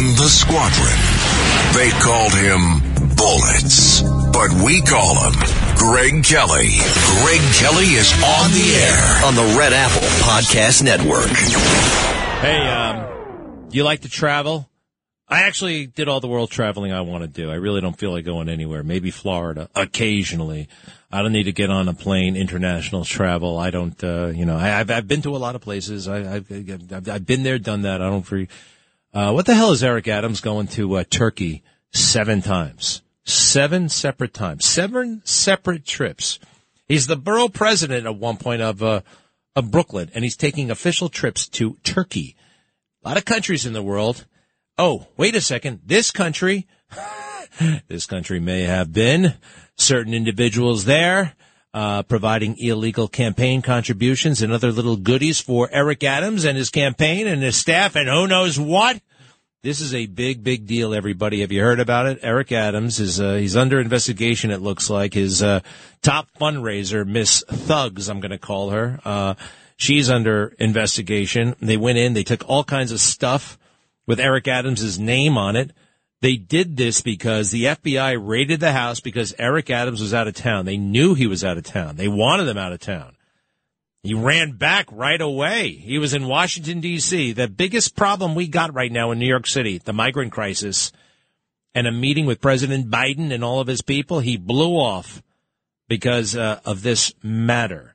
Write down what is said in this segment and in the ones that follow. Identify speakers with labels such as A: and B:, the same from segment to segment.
A: in the squadron. They called him Bullets, but we call him Greg Kelly. Greg Kelly is on the air
B: on the Red Apple Podcast Network.
C: Hey, um, you like to travel? I actually did all the world traveling I want to do. I really don't feel like going anywhere. Maybe Florida occasionally. I don't need to get on a plane, international travel. I don't, uh, you know, I, have I've been to a lot of places. I, have I've, I've been there, done that. I don't free. Uh, what the hell is Eric Adams going to uh, Turkey seven times? Seven separate times. Seven separate trips. He's the borough president at one point of, uh, of Brooklyn, and he's taking official trips to Turkey. A lot of countries in the world. Oh, wait a second. This country, this country may have been certain individuals there, uh, providing illegal campaign contributions and other little goodies for Eric Adams and his campaign and his staff and who knows what. This is a big, big deal, everybody. Have you heard about it? Eric Adams is, uh, he's under investigation, it looks like. His, uh, top fundraiser, Miss Thugs, I'm to call her, uh, she's under investigation. They went in, they took all kinds of stuff with Eric Adams' name on it. They did this because the FBI raided the house because Eric Adams was out of town. They knew he was out of town. They wanted him out of town. He ran back right away. He was in Washington, D.C. The biggest problem we got right now in New York City, the migrant crisis, and a meeting with President Biden and all of his people, he blew off because uh, of this matter.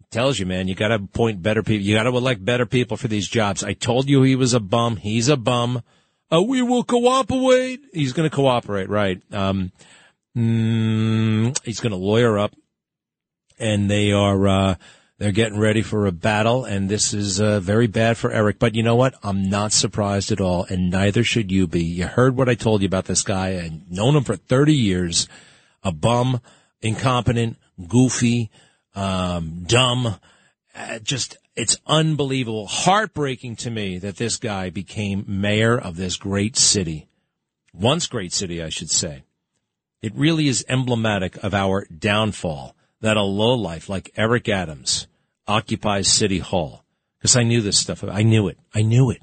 C: It tells you, man, you got to appoint better people. You got to elect better people for these jobs. I told you he was a bum. He's a bum. Uh, we will cooperate. He's going to cooperate, right? Um, mm, he's going to lawyer up, and they are uh, they're getting ready for a battle, and this is uh, very bad for Eric. But you know what? I'm not surprised at all, and neither should you be. You heard what I told you about this guy, and known him for 30 years. A bum, incompetent, goofy, um, dumb, uh, just it's unbelievable, heartbreaking to me that this guy became mayor of this great city. Once great city, I should say. It really is emblematic of our downfall that a lowlife like Eric Adams occupies City Hall. Because I knew this stuff. I knew it. I knew it.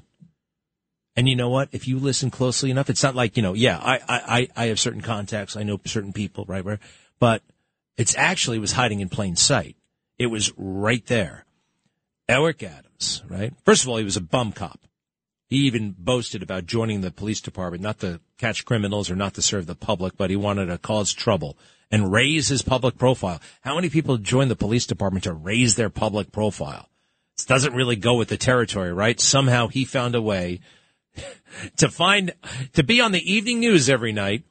C: And you know what? If you listen closely enough, it's not like, you know, yeah, I, I, I have certain contacts. I know certain people, right? But it's actually was hiding in plain sight. It was right there. Eric Adams, right? First of all, he was a bum cop. He even boasted about joining the police department, not to catch criminals or not to serve the public, but he wanted to cause trouble and raise his public profile. How many people join the police department to raise their public profile? This doesn't really go with the territory, right? Somehow he found a way to find, to be on the evening news every night,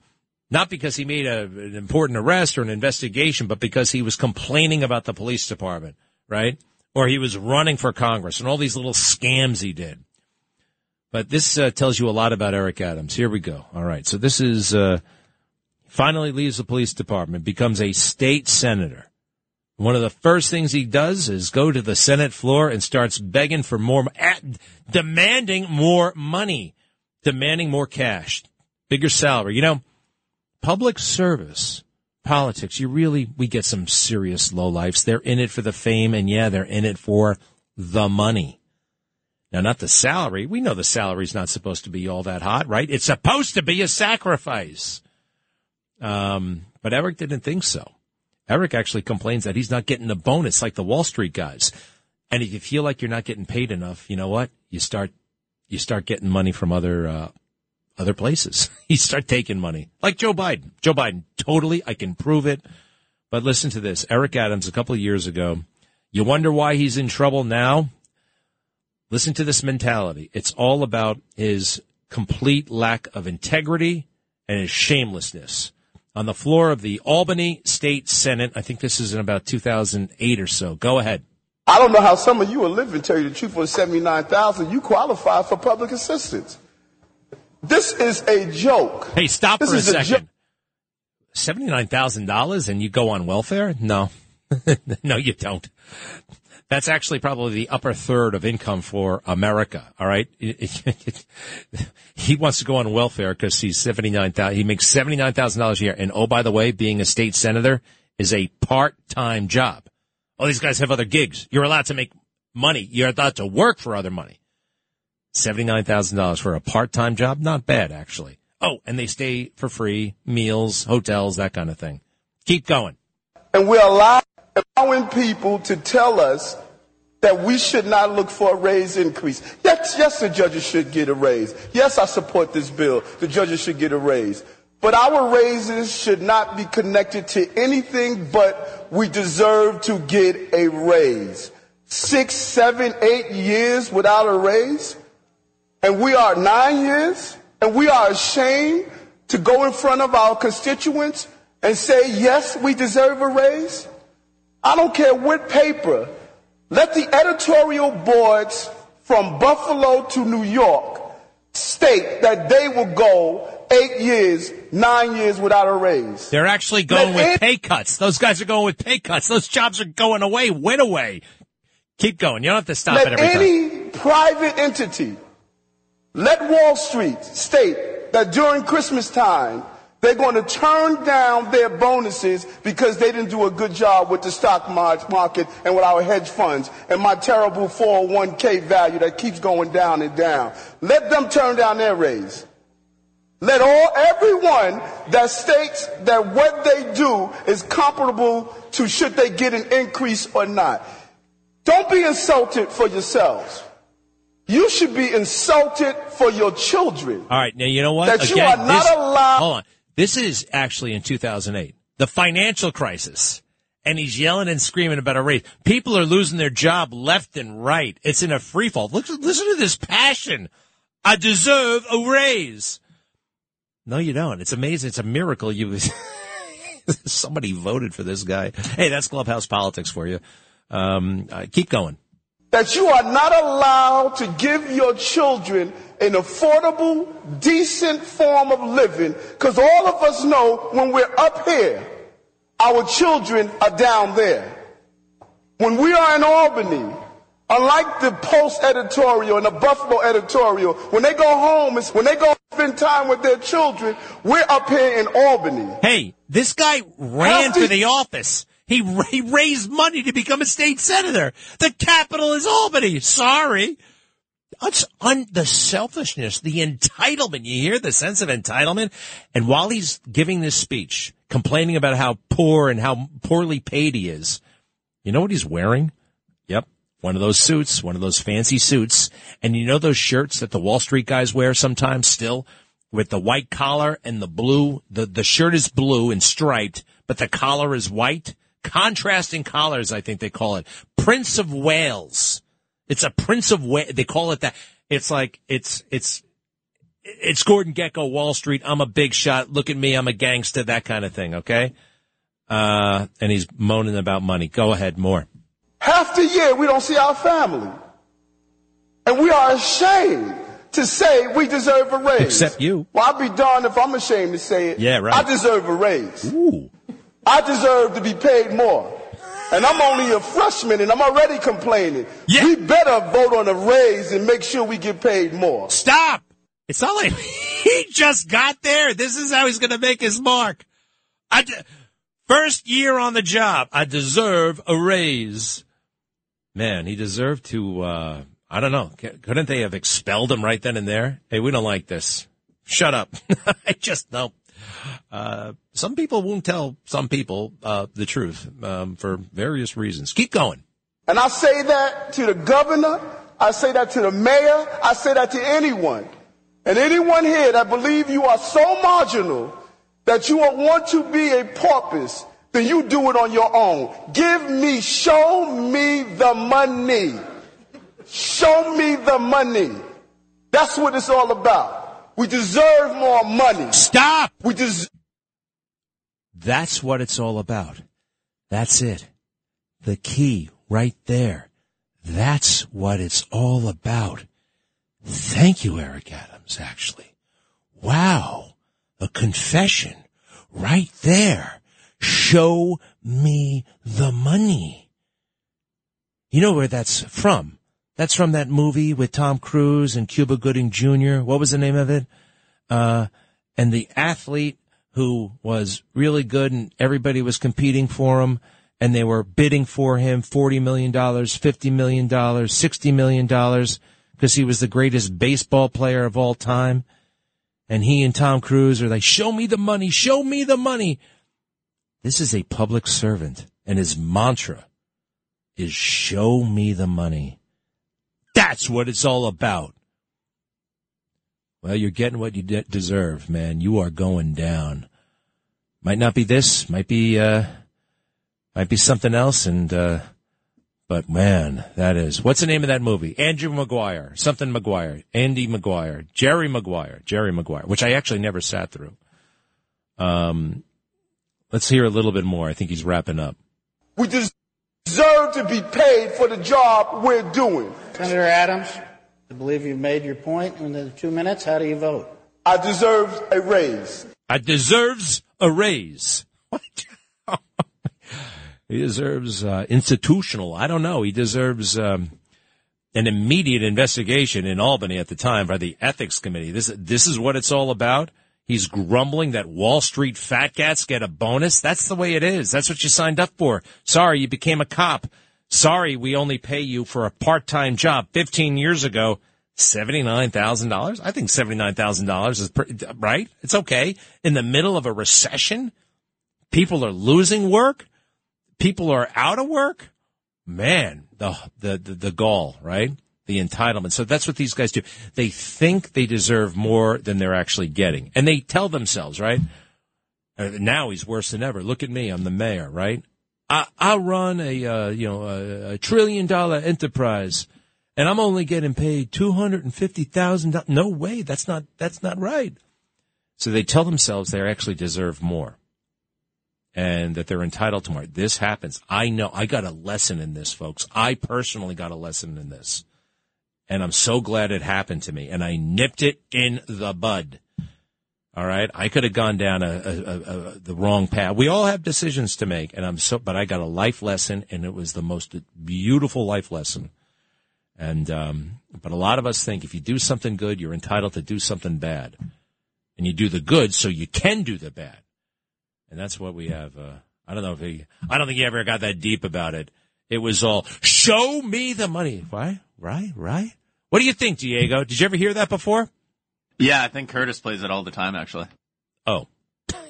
C: not because he made a, an important arrest or an investigation, but because he was complaining about the police department, right? Or he was running for Congress and all these little scams he did. But this uh, tells you a lot about Eric Adams. Here we go. All right. So this is, uh, finally leaves the police department, becomes a state senator. One of the first things he does is go to the Senate floor and starts begging for more, demanding more money, demanding more cash, bigger salary. You know, public service politics, you really, we get some serious lowlifes. They're in it for the fame, and yeah, they're in it for the money. Now, not the salary. We know the salary's not supposed to be all that hot, right? It's supposed to be a sacrifice. Um, but Eric didn't think so. Eric actually complains that he's not getting a bonus like the Wall Street guys. And if you feel like you're not getting paid enough, you know what? You start, you start getting money from other, uh, other places. he start taking money, like Joe Biden. Joe Biden, totally, I can prove it. But listen to this. Eric Adams, a couple of years ago, you wonder why he's in trouble now? Listen to this mentality. It's all about his complete lack of integrity and his shamelessness. On the floor of the Albany State Senate, I think this is in about 2008 or so. Go ahead.
D: I don't know how some of you are living, tell you the truth, for 79,000, you qualify for public assistance. This is a joke.
C: Hey, stop
D: this
C: for a second. A $79,000 and you go on welfare? No. no, you don't. That's actually probably the upper third of income for America. All right. he wants to go on welfare because he's 79,000. He makes $79,000 a year. And oh, by the way, being a state senator is a part-time job. All these guys have other gigs. You're allowed to make money. You're allowed to work for other money. $79,000 for a part-time job. Not bad, actually. Oh, and they stay for free, meals, hotels, that kind of thing. Keep going.
D: And we're allowing people to tell us that we should not look for a raise increase. Yes, yes, the judges should get a raise. Yes, I support this bill. The judges should get a raise. But our raises should not be connected to anything but we deserve to get a raise. Six, seven, eight years without a raise, and we are nine years, and we are ashamed to go in front of our constituents and say, yes, we deserve a raise. I don't care what paper. Let the editorial boards from Buffalo to New York state that they will go eight years, nine years without a raise.
C: They're actually going
D: Let
C: with pay cuts. Those guys are going with pay cuts. Those jobs are going away, went away. Keep going. You don't have to stop
D: Let
C: it every time.
D: any private entity, let Wall Street state that during Christmas time, they're going to turn down their bonuses because they didn't do a good job with the stock market and with our hedge funds and my terrible 401k value that keeps going down and down. Let them turn down their raise. Let all everyone that states that what they do is comparable to should they get an increase or not. Don't be insulted for yourselves. You should be insulted for your children.
C: All right. Now, you know what?
D: That you are not
C: this-
D: allowed-
C: Hold on. This is actually in 2008, the financial crisis. And he's yelling and screaming about a raise. People are losing their job left and right. It's in a free fall. Look, listen to this passion. I deserve a raise. No, you don't. It's amazing. It's a miracle you, somebody voted for this guy. Hey, that's clubhouse politics for you. Um, uh, keep going.
D: That you are not allowed to give your children an affordable, decent form of living because all of us know when we're up here, our children are down there. When we are in Albany, unlike the Post editorial and the Buffalo editorial, when they go home, when they go spend time with their children, we're up here in Albany.
C: Hey, this guy ran
D: do-
C: for the office. He, he raised money to become a state senator. The capital is Albany. Sorry. It's un, the selfishness, the entitlement. You hear the sense of entitlement? And while he's giving this speech, complaining about how poor and how poorly paid he is, you know what he's wearing? Yep. One of those suits, one of those fancy suits. And you know those shirts that the Wall Street guys wear sometimes still with the white collar and the blue, the, the shirt is blue and striped, but the collar is white. Contrasting collars, I think they call it. Prince of Wales. It's a Prince of Wales. They call it that. It's like, it's, it's, it's Gordon Gekko Wall Street. I'm a big shot. Look at me. I'm a gangster. That kind of thing. Okay. Uh, and he's moaning about money. Go ahead. More.
D: Half the year we don't see our family. And we are ashamed to say we deserve a raise.
C: Except you.
D: Well, I'll be darned if I'm ashamed to say it.
C: Yeah, right.
D: I deserve a raise.
C: Ooh.
D: I deserve to be paid more. And I'm only a freshman and I'm already complaining.
C: Yeah.
D: We better vote on a raise and make sure we get paid more.
C: Stop. It's not like he just got there. This is how he's going to make his mark. I de- first year on the job. I deserve a raise. Man, he deserved to, uh, I don't know. Couldn't they have expelled him right then and there? Hey, we don't like this. Shut up. I just know. Uh, some people won't tell some people, uh, the truth, um, for various reasons. Keep going.
D: And I say that to the governor. I say that to the mayor. I say that to anyone. And anyone here that believe you are so marginal that you want to be a porpoise, then you do it on your own. Give me, show me the money. Show me the money. That's what it's all about. We deserve more money.
C: Stop.
D: We deserve.
C: That's what it's all about. That's it. The key right there. That's what it's all about. Thank you, Eric Adams, actually. Wow. A confession right there. Show me the money. You know where that's from? That's from that movie with Tom Cruise and Cuba Gooding Jr. What was the name of it? Uh, and the athlete who was really good and everybody was competing for him and they were bidding for him $40 million, $50 million, $60 million because he was the greatest baseball player of all time. And he and Tom Cruise are like, show me the money, show me the money. This is a public servant and his mantra is show me the money. That's what it's all about. Well, you're getting what you de- deserve, man. You are going down. Might not be this, might be, uh, might be something else. And, uh, but man, that is, what's the name of that movie? Andrew McGuire, something McGuire, Andy McGuire, Jerry Maguire, Jerry Maguire, which I actually never sat through. Um, let's hear a little bit more. I think he's wrapping up.
D: We deserve to be paid for the job we're doing.
E: Senator Adams, I believe you've made your point in the two minutes. How do you vote?
D: I deserve a raise.
C: I deserves a raise. He deserves uh, institutional. I don't know. He deserves um, an immediate investigation in Albany at the time by the ethics committee. This this is what it's all about. He's grumbling that Wall Street fat cats get a bonus. That's the way it is. That's what you signed up for. Sorry, you became a cop. Sorry, we only pay you for a part-time job 15 years ago. $79,000? I think $79,000 is pretty, right? It's okay. In the middle of a recession, people are losing work. People are out of work. Man, the, the, the, the gall, right? The entitlement. So that's what these guys do. They think they deserve more than they're actually getting. And they tell themselves, right? Uh, Now he's worse than ever. Look at me. I'm the mayor, right? I, I run a, uh, you know, a, a trillion dollar enterprise and I'm only getting paid two hundred and fifty thousand dollars. No way, that's not that's not right. So they tell themselves they actually deserve more, and that they're entitled to more. This happens. I know. I got a lesson in this, folks. I personally got a lesson in this, and I'm so glad it happened to me. And I nipped it in the bud. All right, I could have gone down a, a, a, the wrong path. We all have decisions to make, and I'm so. But I got a life lesson, and it was the most beautiful life lesson. And um, but a lot of us think if you do something good, you're entitled to do something bad, and you do the good so you can do the bad, and that's what we have. Uh, I don't know if he. I don't think he ever got that deep about it. It was all show me the money. Right, right, right. What do you think, Diego? Did you ever hear that before?
F: Yeah, I think Curtis plays it all the time, actually.
C: Oh,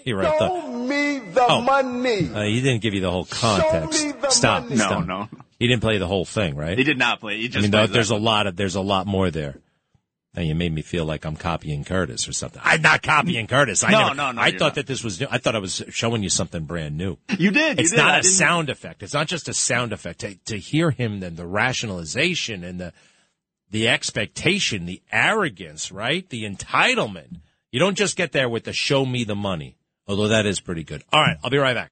C: you're right.
D: Show
C: The-
D: me the
C: Oh.
D: money.
C: uh, he didn't give you the whole context.
D: me the
C: Stop.
D: money.
F: No,
C: stop.
F: no.
C: He didn't play the whole thing, right?
F: He did not play. He just.
C: I mean,
F: plays
C: there's
F: that
C: a lot of there's a lot more there. And you made me feel like I'm copying Curtis or something. I'm not copying Curtis. I
F: No,
C: never-
F: no, no,
C: I thought
F: not.
C: that this was new. I thought I was showing you something brand new.
F: You did. You
C: It's
F: did.
C: Not a
F: didn't-
C: sound effect. It's not just a sound effect. To, to hear him, then the rationalization and the the expectation, the arrogance, right? The entitlement. You don't just get there with the show me the money. Although that is pretty good. All right, I'll be right back.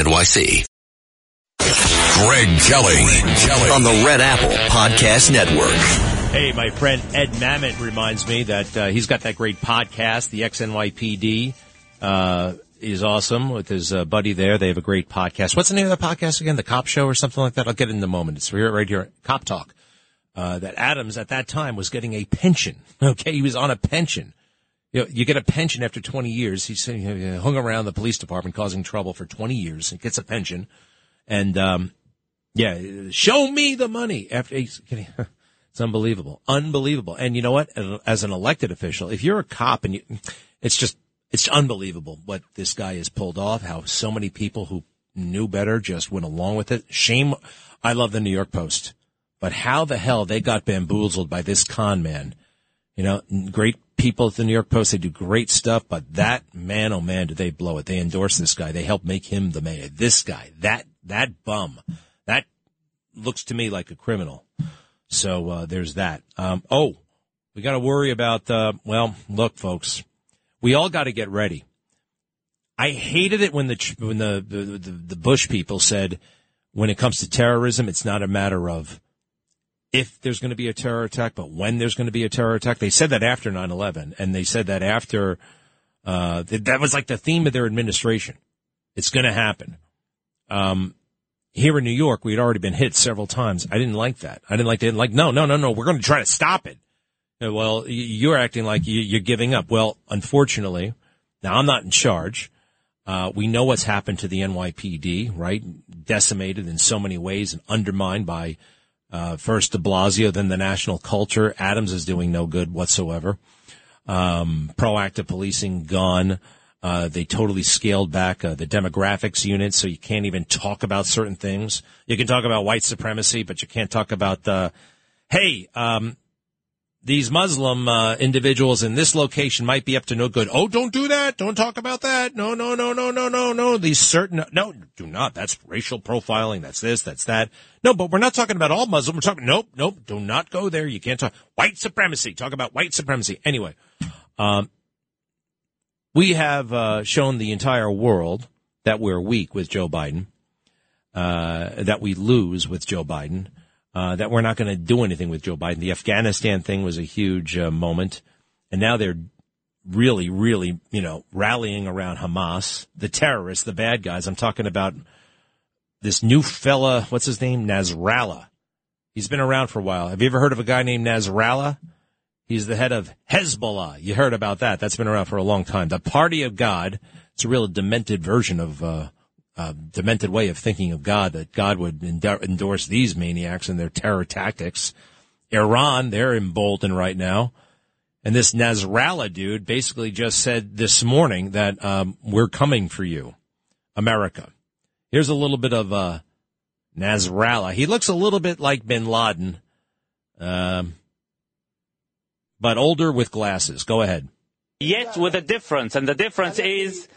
B: NYC.
A: Greg Kelly.
B: Kelly On the Red Apple Podcast Network.
C: Hey, my friend Ed Mamet reminds me that uh, he's got that great podcast, the XNYPD. Uh, is awesome with his uh, buddy there. They have a great podcast. What's the name of the podcast again? The Cop Show or something like that? I'll get it in a moment. It's right here, Cop Talk. Uh, that Adams at that time was getting a pension. Okay, he was on a pension. You know, you get a pension after 20 years. He's hung around the police department causing trouble for 20 years. He gets a pension. And, um, yeah, show me the money after it's unbelievable. Unbelievable. And you know what? As an elected official, if you're a cop and you, it's just, it's unbelievable what this guy has pulled off, how so many people who knew better just went along with it. Shame. I love the New York Post, but how the hell they got bamboozled by this con man. You know, great people at the New York Post. They do great stuff, but that man, oh man, do they blow it. They endorse this guy. They help make him the mayor. This guy, that, that bum, that looks to me like a criminal. So, uh, there's that. Um, oh, we got to worry about, uh, well, look, folks, we all got to get ready. I hated it when the, when the, the, the, the Bush people said, when it comes to terrorism, it's not a matter of if there's going to be a terror attack, but when there's going to be a terror attack. They said that after 9/11, and they said that after uh, th- that was like the theme of their administration. It's going to happen. Um, here in New York, we'd already been hit several times. I didn't like that. I didn't like that. Like, no, no, no, no. We're going to try to stop it. Uh, Well, you're acting like you- you're giving up. Well, unfortunately, now I'm not in charge. Uh, we know what's happened to the NYPD, right? Decimated in so many ways and undermined by uh, first De Blasio, then the national culture. Adams is doing no good whatsoever. Um, proactive policing gone. Uh, they totally scaled back uh, the demographics unit, so you can't even talk about certain things. You can talk about white supremacy, but you can't talk about, uh, hey, um, these Muslim uh, individuals in this location might be up to no good. Oh, don't do that. Don't talk about that. No, no, no, no, no, no, no. These certain, no, do not. That's racial profiling. That's this, that's that. No, but we're not talking about all Muslim. We're talking, nope, nope, do not go there. You can't talk white supremacy. Talk about white supremacy. Anyway, um, we have uh, shown the entire world that we're weak with Joe Biden, uh, that we lose with Joe Biden, uh, that we're not going to do anything with Joe Biden. The Afghanistan thing was a huge uh, moment, and now they're really, really, you know, rallying around Hamas, the terrorists, the bad guys. I'm talking about this new fella. What's his name? Nasrallah. He's been around for a while. Have you ever heard of a guy named Nasrallah? He's the head of Hezbollah. You heard about that. That's been around for a long time. The Party of God. It's a real demented version of, uh, uh, demented way of thinking of God, that God would endo- endorse these maniacs and their terror tactics. Iran, they're emboldened right now. And this Nasrallah dude basically just said this morning that, um, we're coming for you, America. Here's a little bit of, uh, Nasrallah. He looks a little bit like bin Laden. Um, but older with glasses. Go ahead.
G: Yet with a difference, and the difference is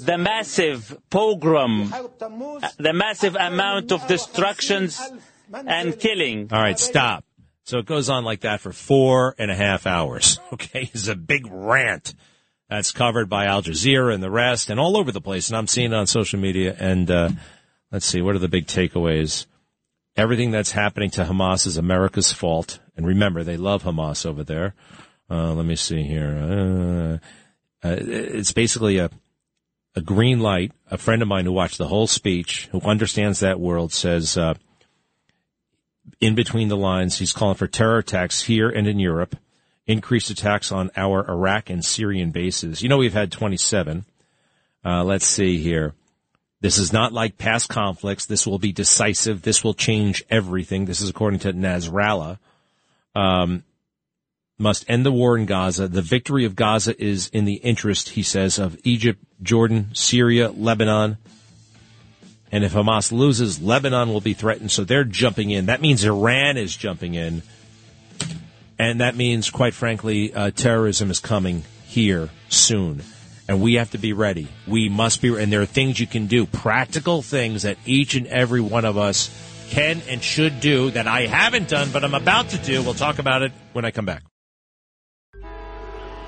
G: the massive pogrom, the massive amount of destructions and killing.
C: All right, stop. So it goes on like that for four and a half hours. Okay, it's a big rant that's covered by Al Jazeera and the rest, and all over the place. And I'm seeing it on social media. And uh, let's see, what are the big takeaways? Everything that's happening to Hamas is America's fault. And remember, they love Hamas over there. Uh, let me see here. Uh, uh, it's basically a a green light. A friend of mine who watched the whole speech, who understands that world, says uh, in between the lines, he's calling for terror attacks here and in Europe, increased attacks on our Iraq and Syrian bases. You know, we've had 27. Uh, let's see here. This is not like past conflicts. This will be decisive. This will change everything. This is according to Nasrallah. Um, must end the war in Gaza. The victory of Gaza is in the interest, he says, of Egypt, Jordan, Syria, Lebanon. And if Hamas loses, Lebanon will be threatened. So they're jumping in. That means Iran is jumping in. And that means, quite frankly, uh, terrorism is coming here soon. And we have to be ready. We must be, and there are things you can do, practical things that each and every one of us can and should do that I haven't done, but I'm about to do. We'll talk about it when I come back.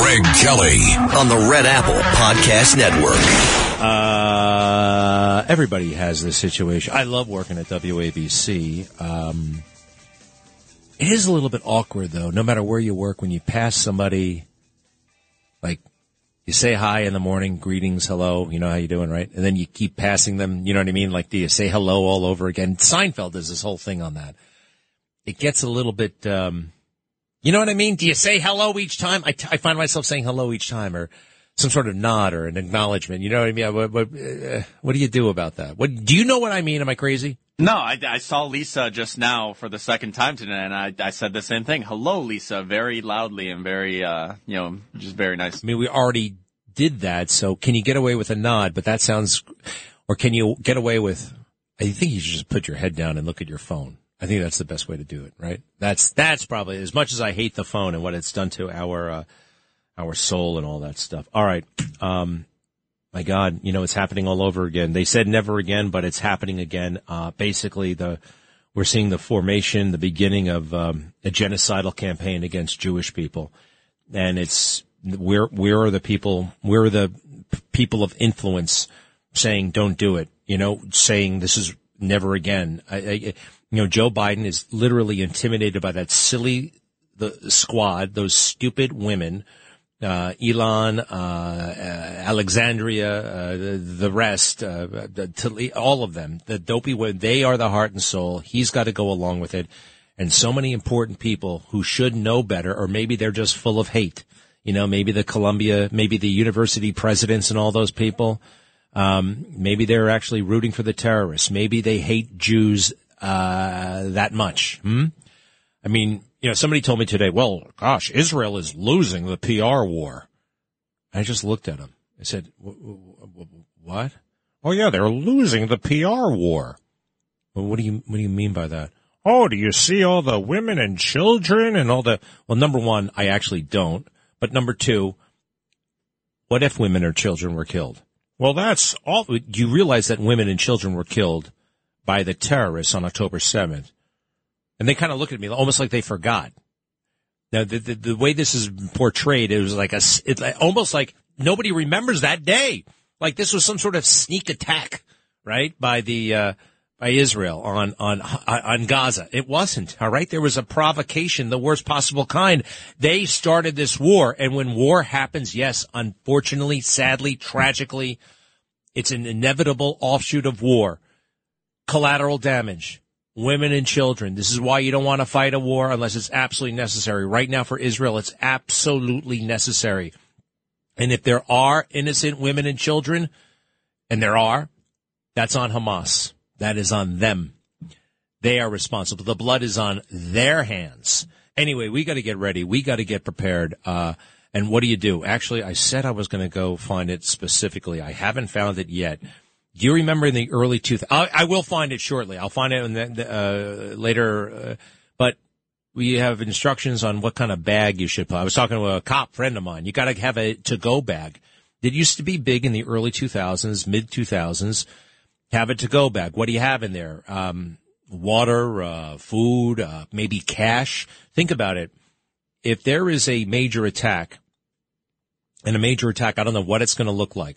A: Greg Kelly.
B: on the Red Apple Podcast Network.
C: Uh, everybody has this situation. I love working at WABC. Um, it is a little bit awkward though, no matter where you work, when you pass somebody, like, you say hi in the morning, greetings, hello, you know how you doing, right? And then you keep passing them, you know what I mean? Like, do you say hello all over again? Seinfeld does this whole thing on that. It gets a little bit, um, you know what I mean? Do you say hello each time? I, t- I find myself saying hello each time or some sort of nod or an acknowledgement. You know what I mean? What, what, uh, what do you do about that? What, do you know what I mean? Am I crazy?
F: No, I, I saw Lisa just now for the second time today, and I, I said the same thing. Hello, Lisa, very loudly and very, uh, you know, just very nice.
C: I mean, we already did that. So can you get away with a nod? But that sounds, or can you get away with, I think you should just put your head down and look at your phone. I think that's the best way to do it, right? That's that's probably as much as I hate the phone and what it's done to our uh, our soul and all that stuff. All right, um, my God, you know it's happening all over again. They said never again, but it's happening again. Uh, basically, the we're seeing the formation, the beginning of um, a genocidal campaign against Jewish people, and it's where where are the people? Where are the people of influence saying don't do it? You know, saying this is never again. I, I, you know, Joe Biden is literally intimidated by that silly the squad, those stupid women, uh, Ilhan, uh, uh, Alexandria, uh, the, the rest, uh, the, to, all of them, the dopey women, they are the heart and soul. He's got to go along with it. And so many important people who should know better, or maybe they're just full of hate. You know, maybe the Columbia, maybe the university presidents and all those people. Um, maybe they're actually rooting for the terrorists. Maybe they hate Jews uh, that much. Hmm? I mean, you know, somebody told me today, well, gosh, Israel is losing the PR war. I just looked at him. I said, what? Oh yeah, they're losing the PR war. Well, what do you, what do you mean by that? Oh, do you see all the women and children and all the, well, number one, I actually don't. But number two, what if women or children were killed? Well, that's all. You realize that women and children were killed by the terrorists on October 7th? And they kind of look at me almost like they forgot. Now, the, the, the way this is portrayed, it was like a, it's like, almost like nobody remembers that day. Like this was some sort of sneak attack, right? By the, uh, by Israel on, on, on Gaza. It wasn't, all right? There was a provocation, the worst possible kind. They started this war. And when war happens, yes, unfortunately, sadly, tragically, it's an inevitable offshoot of war. Collateral damage. Women and children. This is why you don't want to fight a war unless it's absolutely necessary. Right now for Israel, it's absolutely necessary. And if there are innocent women and children, and there are, that's on Hamas. That is on them. They are responsible. The blood is on their hands. Anyway, we got to get ready. We got to get prepared. Uh, and what do you do? Actually, I said I was going to go find it specifically. I haven't found it yet. Do you remember in the early 2000s? I, I will find it shortly. I'll find it in the, uh, later. Uh, but we have instructions on what kind of bag you should put. I was talking to a cop friend of mine. You got to have a to-go bag. It used to be big in the early 2000s, mid 2000s have a to-go bag. What do you have in there? Um, water, uh, food, uh, maybe cash. Think about it. If there is a major attack, and a major attack, I don't know what it's going to look like.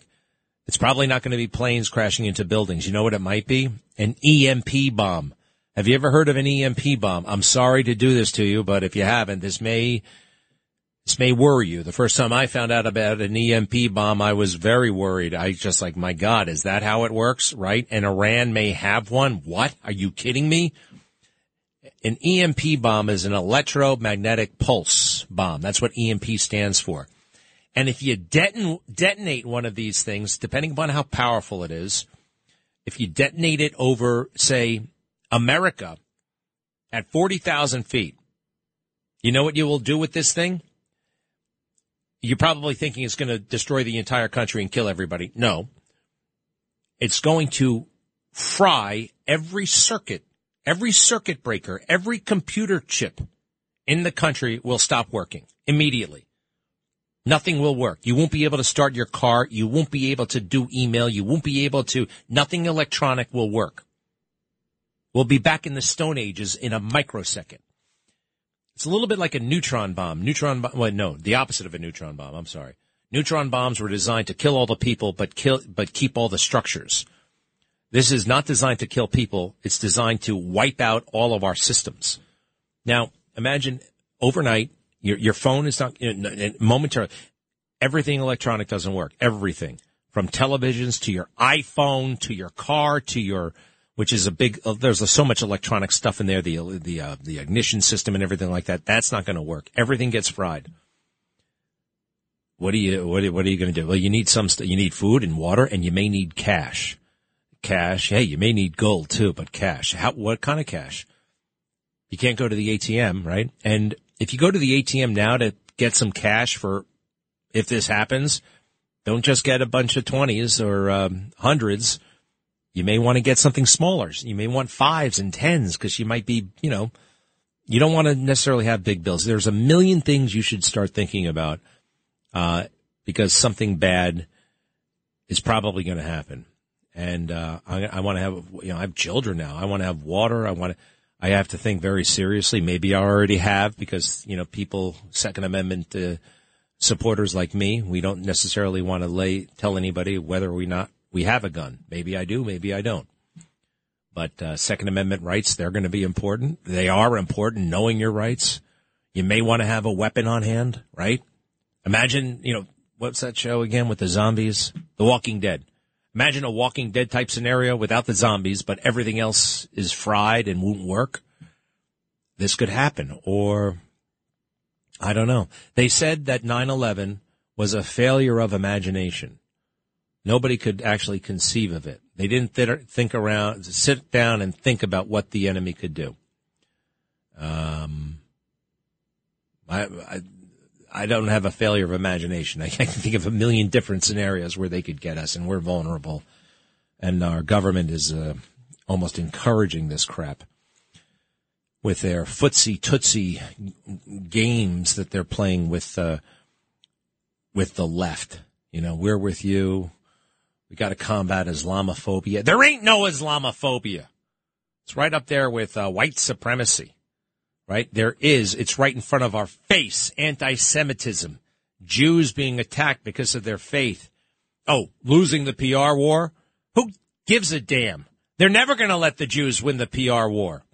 C: It's probably not going to be planes crashing into buildings. You know what it might be? An EMP bomb. Have you ever heard of an EMP bomb? I'm sorry to do this to you, but if you haven't, this may this may worry you. The first time I found out about an EMP bomb, I was very worried. I just like, my God, is that how it works? Right? And Iran may have one. What? Are you kidding me? An EMP bomb is an electromagnetic pulse bomb. That's what EMP stands for. And if you deton- detonate one of these things, depending upon how powerful it is, if you detonate it over, say, America at 40,000 feet, you know what you will do with this thing? You're probably thinking it's going to destroy the entire country and kill everybody. No. It's going to fry every circuit, every circuit breaker, every computer chip in the country will stop working immediately. Nothing will work. You won't be able to start your car. You won't be able to do email. You won't be able to, nothing electronic will work. We'll be back in the Stone Ages in a microsecond. It's a little bit like a neutron bomb. Neutron bomb, well, no, the opposite of a neutron bomb. I'm sorry. Neutron bombs were designed to kill all the people, but kill, but keep all the structures. This is not designed to kill people. It's designed to wipe out all of our systems. Now, imagine overnight, your, your phone is not, momentarily, everything electronic doesn't work. Everything. From televisions to your iPhone to your car to your which is a big. Uh, there's so much electronic stuff in there, the the uh, the ignition system and everything like that. That's not going to work. Everything gets fried. What are you what are, what are you going to do? Well, you need some you need food and water, and you may need cash. Cash. Hey, you may need gold too, but cash. How? What kind of cash? You can't go to the ATM, right? And if you go to the ATM now to get some cash for if this happens, don't just get a bunch of twenties or um, hundreds You may want to get something smaller. You may want fives and tens because you might be, you know, you don't want to necessarily have big bills. There's a million things you should start thinking about, uh, because something bad is probably going to happen. And, uh, I, I want to have, you know, I have children now. I want to have water. I want to, I have to think very seriously. Maybe I already have because, you know, people, Second Amendment, uh, supporters like me, we don't necessarily want to lay, tell anybody whether we not, we have a gun. Maybe I do, maybe I don't. But uh, Second Amendment rights, they're going to be important. They are important, knowing your rights. You may want to have a weapon on hand, right? Imagine, you know, what's that show again with the zombies? The Walking Dead. Imagine a Walking Dead type scenario without the zombies, but everything else is fried and won't work. This could happen. Or, I don't know. They said that 9-11 was a failure of imagination. Nobody could actually conceive of it. They didn't th- think around, sit down and think about what the enemy could do. Um, I, I, I don't have a failure of imagination. I can think of a million different scenarios where they could get us, and we're vulnerable. And our government is uh, almost encouraging this crap with their footsie tootsie games that they're playing with uh, with the left. You know, we're with you. We got to combat Islamophobia. There ain't no Islamophobia. It's right up there with uh, white supremacy. Right? There is. It's right in front of our face. Anti-Semitism. Jews being attacked because of their faith. Oh, losing the PR war? Who gives a damn? They're never going to let the Jews win the PR war.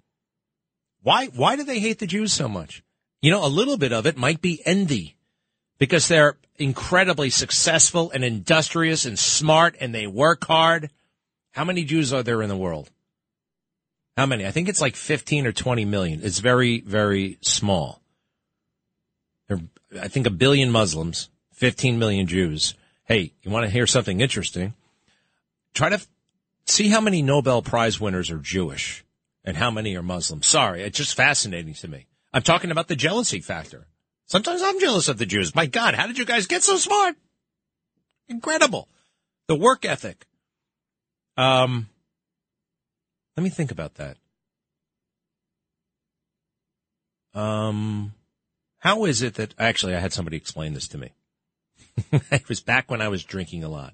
C: Why, why do they hate the Jews so much? You know, a little bit of it might be envy because they're incredibly successful and industrious and smart and they work hard. How many Jews are there in the world? How many? I think it's like 15 or 20 million. It's very, very small. There, I think a billion Muslims, 15 million Jews. Hey, you want to hear something interesting? Try to see how many Nobel Prize winners are Jewish and how many are Muslim. Sorry, it's just fascinating to me. I'm talking about the jealousy factor. Sometimes I'm jealous of the Jews. My God, how did you guys get so smart? Incredible. The work ethic. Um, let me think about that. Um, how is it that actually I had somebody explain this to me? it was back when I was drinking a lot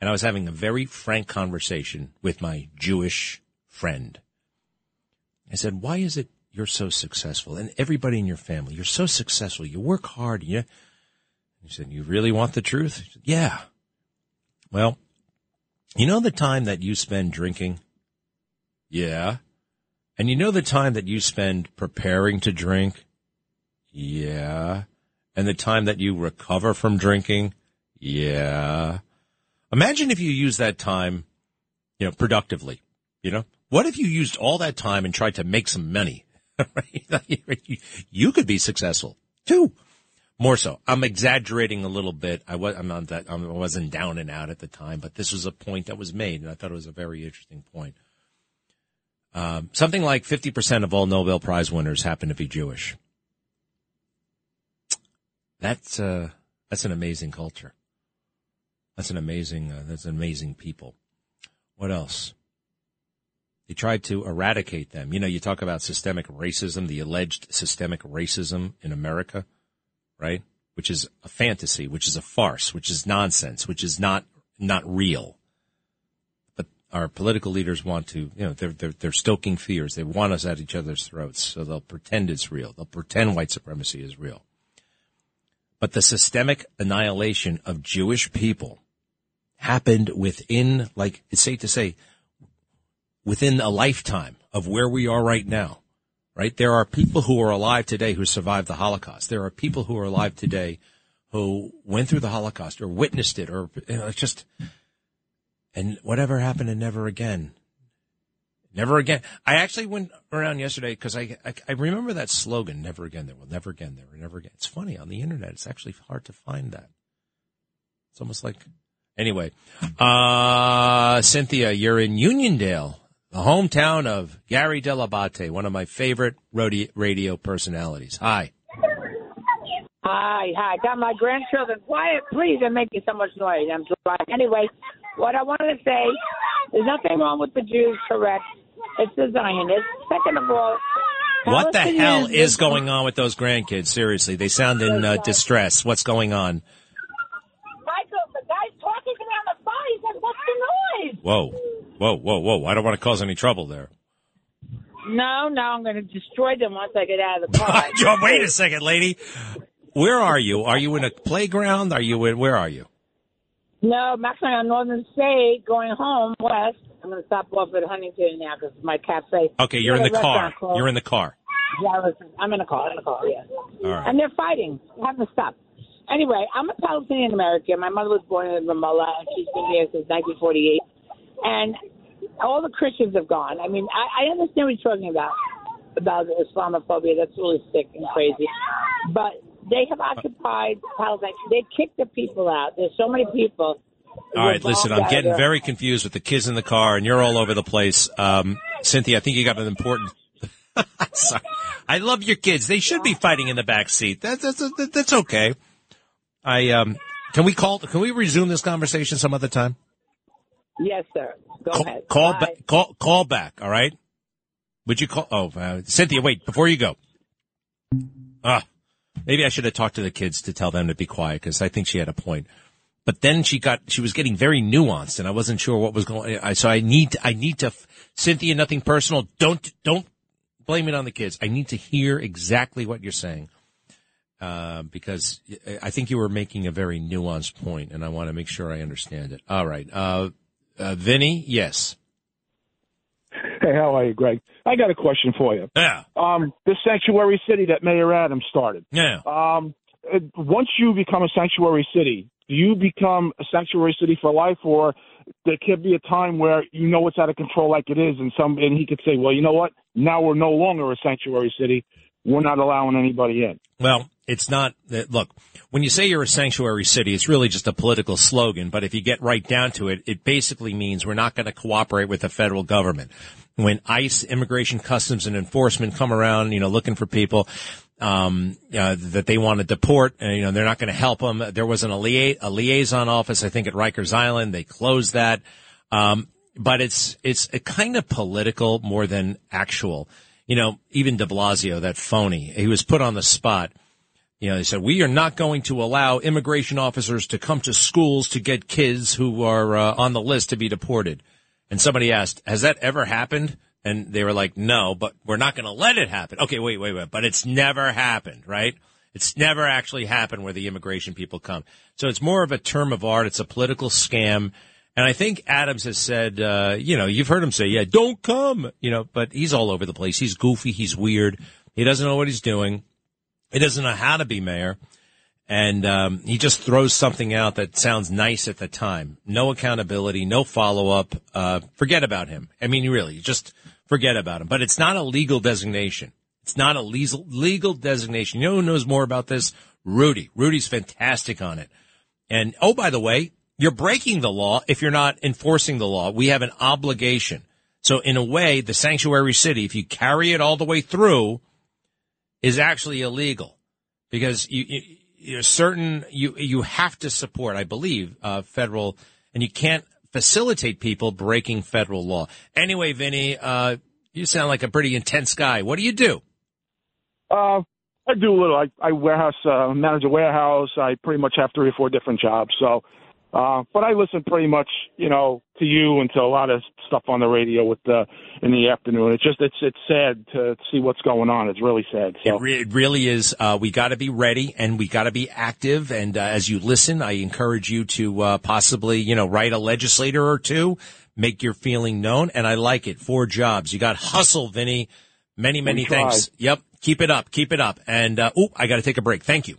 C: and I was having a very frank conversation with my Jewish friend. I said, why is it you're so successful and everybody in your family, you're so successful. You work hard. You, he said, you really want the truth? Said, yeah. Well, you know the time that you spend drinking? Yeah. And you know the time that you spend preparing to drink? Yeah. And the time that you recover from drinking? Yeah. Imagine if you use that time, you know, productively, you know? What if you used all that time and tried to make some money? you could be successful too. More so. I'm exaggerating a little bit. I was, I'm not that, I wasn't down and out at the time, but this was a point that was made and I thought it was a very interesting point. Um, something like 50% of all Nobel Prize winners happen to be Jewish. That's, uh, that's an amazing culture. That's an amazing, uh, that's an amazing people. What else? They tried to eradicate them. You know, you talk about systemic racism, the alleged systemic racism in America, right? Which is a fantasy, which is a farce, which is nonsense, which is not, not real. Our political leaders want to, you know, they're, they're, they're stoking fears. They want us at each other's throats. So they'll pretend it's real. They'll pretend white supremacy is real. But the systemic annihilation of Jewish people happened within, like, it's safe to say, within a lifetime of where we are right now, right? There are people who are alive today who survived the Holocaust. There are people who are alive today who went through the Holocaust or witnessed it or, you know, just, and whatever happened and never again. Never again. I actually went around yesterday because I, I, I remember that slogan, never again, there will never again, there will never again. It's funny on the internet. It's actually hard to find that. It's almost like, anyway, uh, Cynthia, you're in Uniondale the hometown of Gary Dell'Abate, one of my favorite radio personalities. Hi.
H: Hi, hi. Got my grandchildren quiet, please. They're making so much noise. I'm driving. Anyway, what I wanted to say There's nothing wrong with the Jews, correct? It's the Zionists. Second of all,
C: What the hell is going on with those grandkids? Seriously, they sound in uh, distress. What's going on?
H: Michael, the guy's talking to me on the phone. He said, "What's the noise?"
C: Whoa, whoa, whoa, whoa! I don't want to cause any trouble there.
H: No, no, I'm going to destroy them once I get out of the car.
C: Yo, Wait a second, lady. Where are you? Are you in a playground? Are you in? Where are you?
H: No, I'm actually on Northern State going home west. I'm going to stop off at Huntington now because my cafe.
C: Okay, you're in the car. You're in the car.
H: Yeah, I was- I'm in a car. I'm in a car. Yeah.
C: All right.
H: And they're fighting. They haven't stopped. Anyway, I'm a Palestinian American. My mother was born in Ramallah, and she's been here since 1948. And all the Christians have gone. I mean, I, I understand what you're talking about about Islamophobia. That's really sick and crazy. But they have occupied Palestine. They kicked the people out. There's so many people.
C: All right, listen, I'm getting
H: of-
C: very confused with the kids in the car, and you're all over the place. Um, Cynthia, I think you got an important. Sorry. I love your kids. They should be fighting in the back seat. That's that's that's okay. I um, can we call? Can we resume this conversation some other time?
H: Yes, sir. Go ahead.
C: Call
H: Bye.
C: back. Call call back. All right. Would you call? Oh, uh, Cynthia, wait before you go. Ah, maybe I should have talked to the kids to tell them to be quiet because I think she had a point. But then she got she was getting very nuanced, and I wasn't sure what was going. So I need I need to Cynthia, nothing personal. Don't don't blame it on the kids. I need to hear exactly what you're saying. Uh, because I think you were making a very nuanced point, and I want to make sure I understand it. All right, uh, uh, Vinny, yes,
I: Hey, how are you, Greg? I got a question for you.
C: yeah,
I: Um, the sanctuary city that Mayor Adams started.
C: yeah.
I: Um, uh, once you become a sanctuary city, do you become a sanctuary city for life, or there could be a time where you know it's out of control like it is, and some and he could say, well, you know what? Now we're no longer a sanctuary city. We're not allowing anybody in.
C: Well, it's not. uh, Look, when you say you're a sanctuary city, it's really just a political slogan. But if you get right down to it, it basically means we're not going to cooperate with the federal government. When ICE, Immigration Customs and Enforcement come around, you know, looking for people um, uh, that they want to deport, and, you know, they're not going to help them. There was an, a, lia- a liaison office, I think, at Rikers Island. They closed that. Um, but it's it's a kind of political more than actual. You know, even De Blasio, that phony, he was put on the spot. You know, they said, we are not going to allow immigration officers to come to schools to get kids who are uh, on the list to be deported. And somebody asked, has that ever happened? And they were like, no, but we're not going to let it happen. Okay, wait, wait, wait. But it's never happened, right? It's never actually happened where the immigration people come. So it's more of a term of art. It's a political scam. And I think Adams has said, uh, you know, you've heard him say, yeah, don't come, you know, but he's all over the place. He's goofy. He's weird. He doesn't know what he's doing. He doesn't know how to be mayor. And um, he just throws something out that sounds nice at the time. No accountability, no follow up. Uh, forget about him. I mean, really, just forget about him. But it's not a legal designation. It's not a legal legal designation. You know who knows more about this? Rudy. Rudy's fantastic on it. And oh, by the way, you're breaking the law if you're not enforcing the law. We have an obligation. So in a way, the sanctuary city, if you carry it all the way through, is actually illegal because you, you you're certain you you have to support, I believe, uh, federal, and you can't facilitate people breaking federal law. Anyway, Vinny, uh, you sound like a pretty intense guy. What do you do?
I: Uh, I do a little. I, I warehouse, uh, manage a warehouse. I pretty much have three or four different jobs. So, uh, but I listen pretty much, you know, to you and to a lot of stuff on the radio with the in the afternoon. It's just it's it's sad to see what's going on. It's really sad. So
C: It, re- it really is. Uh, we got to be ready and we got to be active. And uh, as you listen, I encourage you to uh, possibly, you know, write a legislator or two, make your feeling known. And I like it. Four jobs. You got hustle, Vinny. Many, many thanks. Yep. Keep it up. Keep it up. And, uh, oh, I got to take a break. Thank you.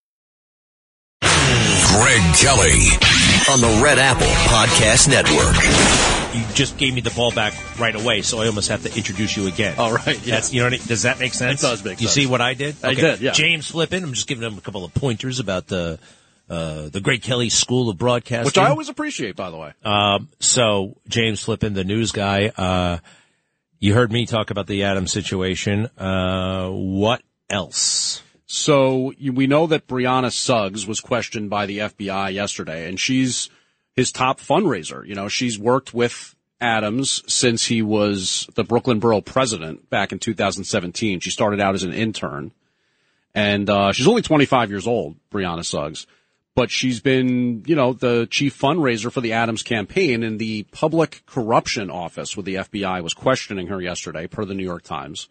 A: Greg Kelly
B: on the Red Apple Podcast Network.
C: You just gave me the ball back right away, so I almost have to introduce you again.
J: All right, yeah.
C: That's, you know, what I- does that make sense?
J: It does make
C: You see what I did?
J: I did, yeah.
C: James Flippin. I'm just giving him a couple of pointers about the uh, the Greg Kelly School of Broadcasting,
J: Which I always appreciate, by the way.
C: Um, so James Flippin, the news guy, uh, you heard me talk about the Adams situation. Uh, what else?
J: So we know that Brianna Suggs was questioned by the FBI yesterday, and she's his top fundraiser. You know, she's worked with Adams since he was the Brooklyn Borough president back in 2017. She started out as an intern, and uh, she's only 25 years old, Brianna Suggs. But she's been, you know, the chief fundraiser for the Adams campaign, and the public corruption office with the FBI was questioning her yesterday, per the New York Times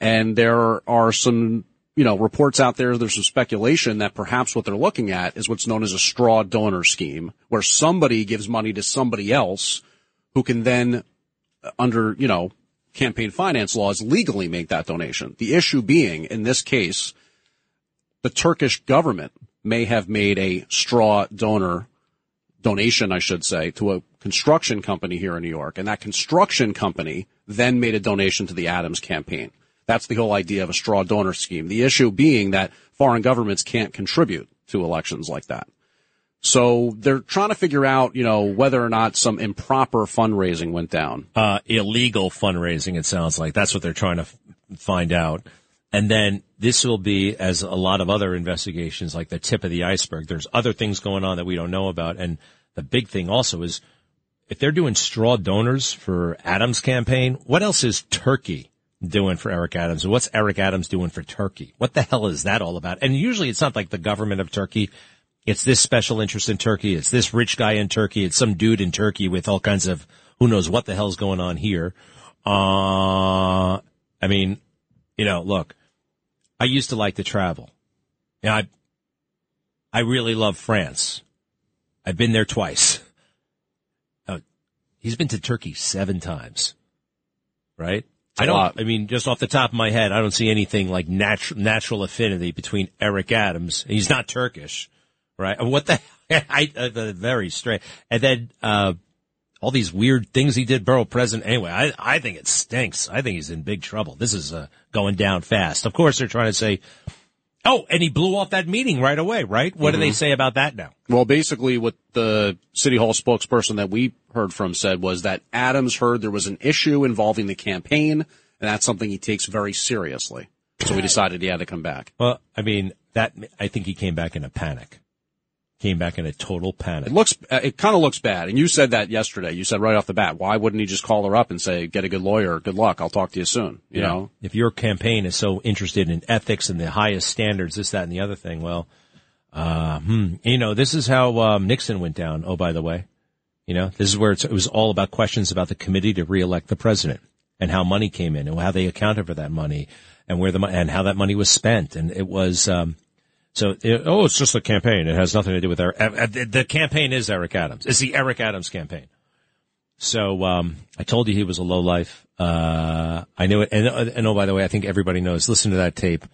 J: and there are some, you know, reports out there. There's some speculation that perhaps what they're looking at is what's known as a straw donor scheme, where somebody gives money to somebody else who can then, uh, under, you know, campaign finance laws, legally make that donation. The issue being, in this case, the Turkish government may have made a straw donor donation, I should say, to a construction company here in New York. And that construction company then made a donation to the Adams campaign. That's the whole idea of a straw donor scheme. The issue being that foreign governments can't contribute to elections like that. So they're trying to figure out, you know, whether or not some improper fundraising went down.
C: Uh, illegal fundraising, it sounds like. That's what they're trying to f- find out. And then this will be, as a lot of other investigations, like the tip of the iceberg. There's other things going on that we don't know about. And the big thing also is if they're doing straw donors for Adams campaign, what else is Turkey doing for Eric Adams? What's Eric Adams doing for Turkey? What the hell is that all about? And usually it's not like the government of Turkey. It's this special interest in Turkey. It's this rich guy in Turkey. It's some dude in Turkey with all kinds of who knows what the hell's going on here. Uh, I mean, you know, look, I used to like to travel. Know, I, I really love France. I've been there twice. Uh, he's been to Turkey seven times, right? I don't,
J: lot.
C: I mean, just off the top of my head, I don't see anything like natural, natural affinity between Eric Adams. He's not Turkish, right? What the, I, uh, very straight. And then, uh, all these weird things he did, borough president. Anyway, I, I think it stinks. I think he's in big trouble. This is, uh, going down fast. Of course, they're trying to say, oh, and he blew off that meeting right away, right? What do they
J: Mhm.
C: say about that now?
J: Well, basically what the city hall spokesperson that we heard from said was that Adams heard there was an issue involving the campaign and that's something he takes very seriously. So we decided he had to come back.
C: Well, I mean, that, I think he came back in a panic. Came back in a total panic.
J: It looks, uh, it kind of looks bad. And you said that yesterday. You said right off the bat, why wouldn't he just call her up and say, get a good lawyer, good luck, I'll talk to you soon, you
C: Yeah.
J: know?
C: if your campaign is so interested in ethics and the highest standards, this, that, and the other thing, well, uh, hmm, you know, this is how um, Nixon went down. Oh, by the way, you know, this is where it's, it was all about questions about the committee to reelect the president and how money came in and how they accounted for that money and where the and how that money was spent. And it was, um, so, it, oh, it's just a campaign. It has nothing to do with Eric. Uh, the, the campaign is Eric Adams. It's the Eric Adams campaign. So, um, I told you he was a low life. Uh, I knew it. And, uh, and oh, by the way, I think everybody knows. Listen to that tape.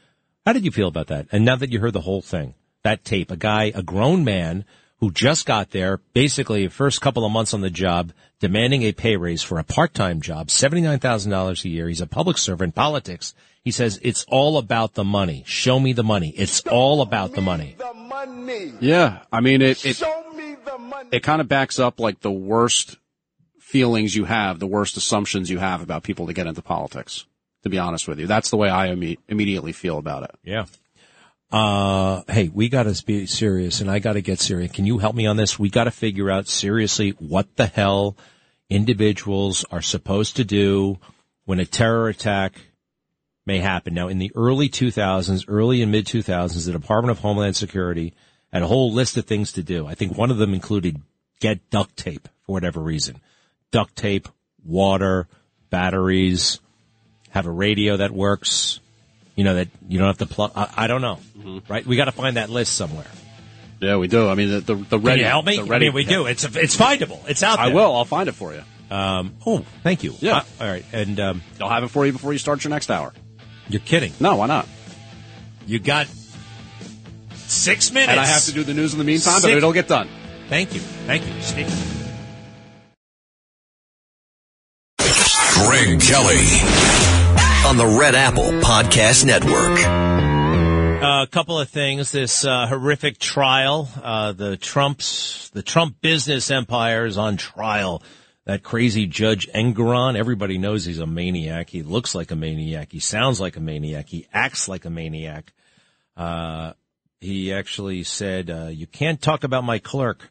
C: How did you feel about that? And now that you heard the whole thing, that tape, a guy, a grown man who just got there, basically first couple of months on the job, demanding a pay raise for a part-time job, $79,000 a year. He's a public servant, politics. He says, it's all about the money. Show me the money. It's all about the money. the money.
J: Yeah. I mean, it, it, it kind of backs up like the worst feelings you have, the worst assumptions you have about people to get into politics. To be honest with you, that's the way I imme- immediately feel about it.
C: Yeah. Uh, hey, we got to be serious and I got to get serious. Can you help me on this? We got to figure out seriously what the hell individuals are supposed to do when a terror attack may happen. Now, in the early 2000s, early and mid 2000s, the Department of Homeland Security had a whole list of things to do. I think one of them included get duct tape for whatever reason. Duct tape, water, batteries, have a radio that works. You know, that you don't have to plug. I, I don't know. Right? We got to find that list somewhere.
J: Yeah, we do. I mean, the, the, the
C: Can
J: ready.
C: you help me?
J: the
C: I mean, we do. It's it's findable. It's out there.
J: I will. I'll find it for you.
C: Um, oh, thank you.
J: Yeah.
C: Uh, all right. And um,
J: I'll have it for you before you start your next hour.
C: You're kidding.
J: No, why not?
C: You got Six minutes.
J: And I have to do the news in the meantime,
C: Six-
J: but it'll get done.
C: Thank you. Thank you, Steve.
A: Greg Kelly.
B: On the Red Apple Podcast Network.
C: A couple of things. This uh, horrific trial, uh, the Trump's, the Trump business empire is on trial. That crazy Judge Engoron, everybody knows he's a maniac. He looks like a maniac. He sounds like a maniac. He acts like a maniac. Uh, he actually said, uh, you can't talk about my clerk.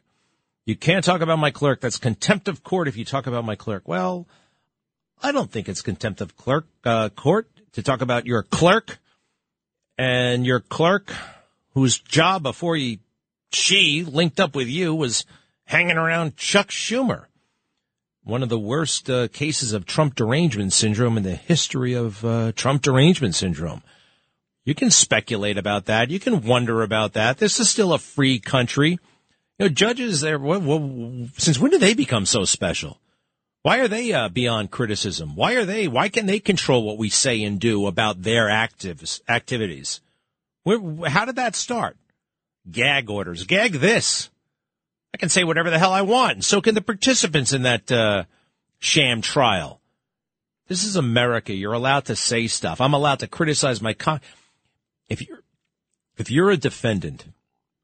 C: You can't talk about my clerk. That's contempt of court if you talk about my clerk. Well, I don't think it's contempt of clerk, uh, court to talk about your clerk and your clerk whose job before he, she linked up with you was hanging around Chuck Schumer. One of the worst uh, cases of Trump derangement syndrome in the history of uh, Trump derangement syndrome. You can speculate about that. You can wonder about that. This is still a free country. You know, judges there, well, well, since when do they become so special? Why are they uh, beyond criticism? Why are they? Why can they control what we say and do about their actives, activities? Where, how did that start? Gag orders. Gag this. I can say whatever the hell I want, and so can the participants in that uh, sham trial. This is America. You're allowed to say stuff. I'm allowed to criticize my con. If you're if you're a defendant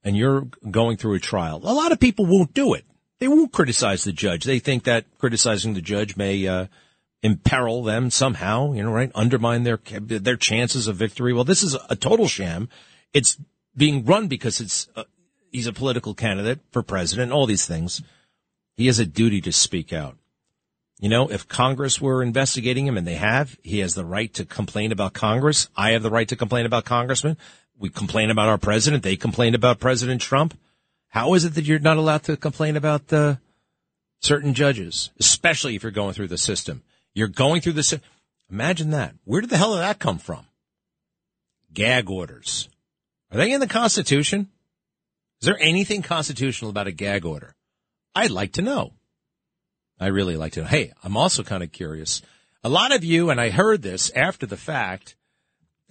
C: and you're going through a trial, a lot of people won't do it. They won't criticize the judge. They think that criticizing the judge may uh, imperil them somehow, you know, right? Undermine their their chances of victory. Well, this is a total sham. It's being run because it's uh, he's a political candidate for president. All these things. He has a duty to speak out. You know, if Congress were investigating him, and they have, he has the right to complain about Congress. I have the right to complain about congressmen. We complain about our president. They complain about President Trump. How is it that you're not allowed to complain about uh, certain judges, especially if you're going through the system? You're going through the system. Imagine that. Where did the hell did that come from? Gag orders. Are they in the Constitution? Is there anything constitutional about a gag order? I'd like to know. I really like to know. Hey, I'm also kind of curious. A lot of you, and I heard this after the fact,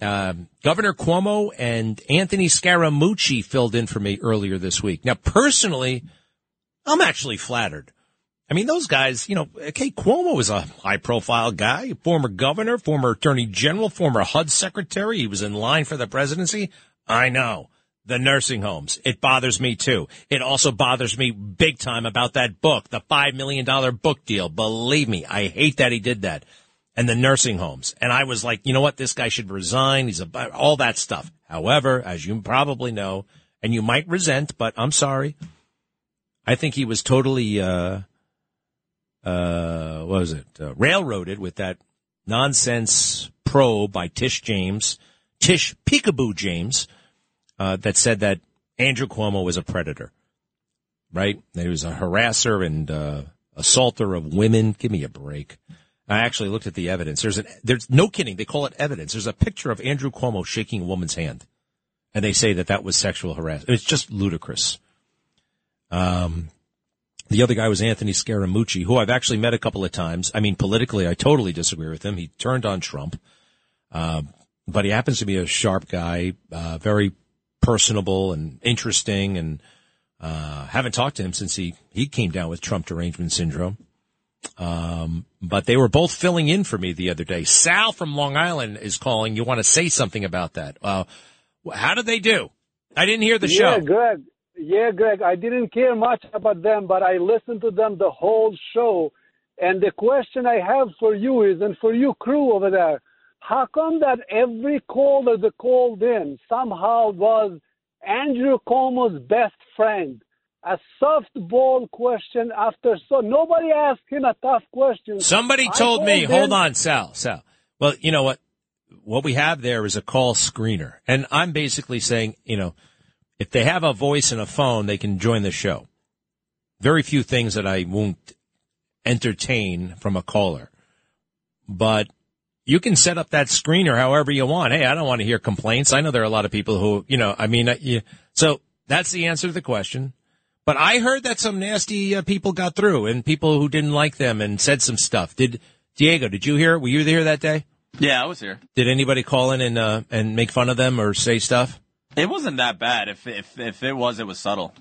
C: um, Governor Cuomo and Anthony Scaramucci filled in for me earlier this week. Now, personally, I'm actually flattered. I mean, those guys, you know, okay, Cuomo was a high profile guy, former governor, former attorney general, former HUD secretary. He was in line for the presidency. I know. The nursing homes. It bothers me too. It also bothers me big time about that book, the $5 million book deal. Believe me, I hate that he did that. And the nursing homes. And I was like, you know what? This guy should resign. He's a, all that stuff. However, as you probably know, and you might resent, but I'm sorry. I think he was totally, uh, uh, what was it? Uh, railroaded with that nonsense probe by Tish James, Tish Peekaboo James, uh, that said that Andrew Cuomo was a predator, right? That he was a harasser and, uh, assaulter of women. Give me a break. I actually looked at the evidence. There's an, there's no kidding. They call it evidence. There's a picture of Andrew Cuomo shaking a woman's hand. And they say that that was sexual harassment. It's just ludicrous. Um, the other guy was Anthony Scaramucci, who I've actually met a couple of times. I mean, politically, I totally disagree with him. He turned on Trump. Uh, but he happens to be a sharp guy, uh, very personable and interesting and, uh, haven't talked to him since he, he came down with Trump derangement syndrome. Um, but they were both filling in for me the other day. Sal from Long Island is calling. You want to say something about that? Uh, how did they do? I didn't hear the
K: yeah,
C: show.
K: Greg. Yeah, Greg. I didn't care much about them, but I listened to them the whole show. And the question I have for you is, and for you crew over there, how come that every caller that they called in somehow was Andrew Cuomo's best friend? A softball question after so nobody asked him a tough question.
C: Somebody told me,
K: called
C: hold on, Sal, Sal. Well, you know what? What we have there is a call screener. And I'm basically saying, you know, if they have a voice and a phone, they can join the show. Very few things that I won't entertain from a caller. But you can set up that screener however you want. Hey, I don't want to hear complaints. I know there are a lot of people who, you know, I mean, you, so that's the answer to the question. But I heard that some nasty uh, people got through and people who didn't like them and said some stuff. Did Diego? Did you hear? it? Were you there that day?
F: Yeah, I was here.
C: Did anybody call in and uh, and make fun of them or say stuff?
F: It wasn't that bad. If if if it was, it was subtle.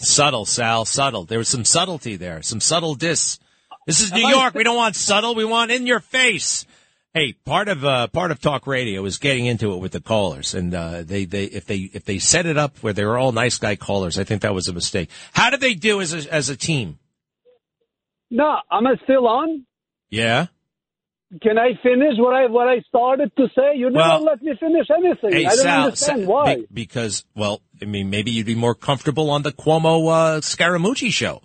C: Subtle, Sal, subtle. There was some subtlety there, some subtle dis. This is New York. We don't want subtle. We want in your face. Hey, part of uh, part of talk radio is getting into it with the callers, and uh, they they if they if they set it up where they were all nice guy callers, I think that was a mistake. How did they do as a, as a team?
K: No, am I still on?
C: Yeah.
K: Can I finish what I what I started to say? You never
C: Well-
K: let me finish anything.
C: Hey,
K: I don't
C: Sal,
K: understand
C: Sal,
K: why.
C: be- because, well, I mean, maybe you'd be more comfortable on the Cuomo uh, Scaramucci show.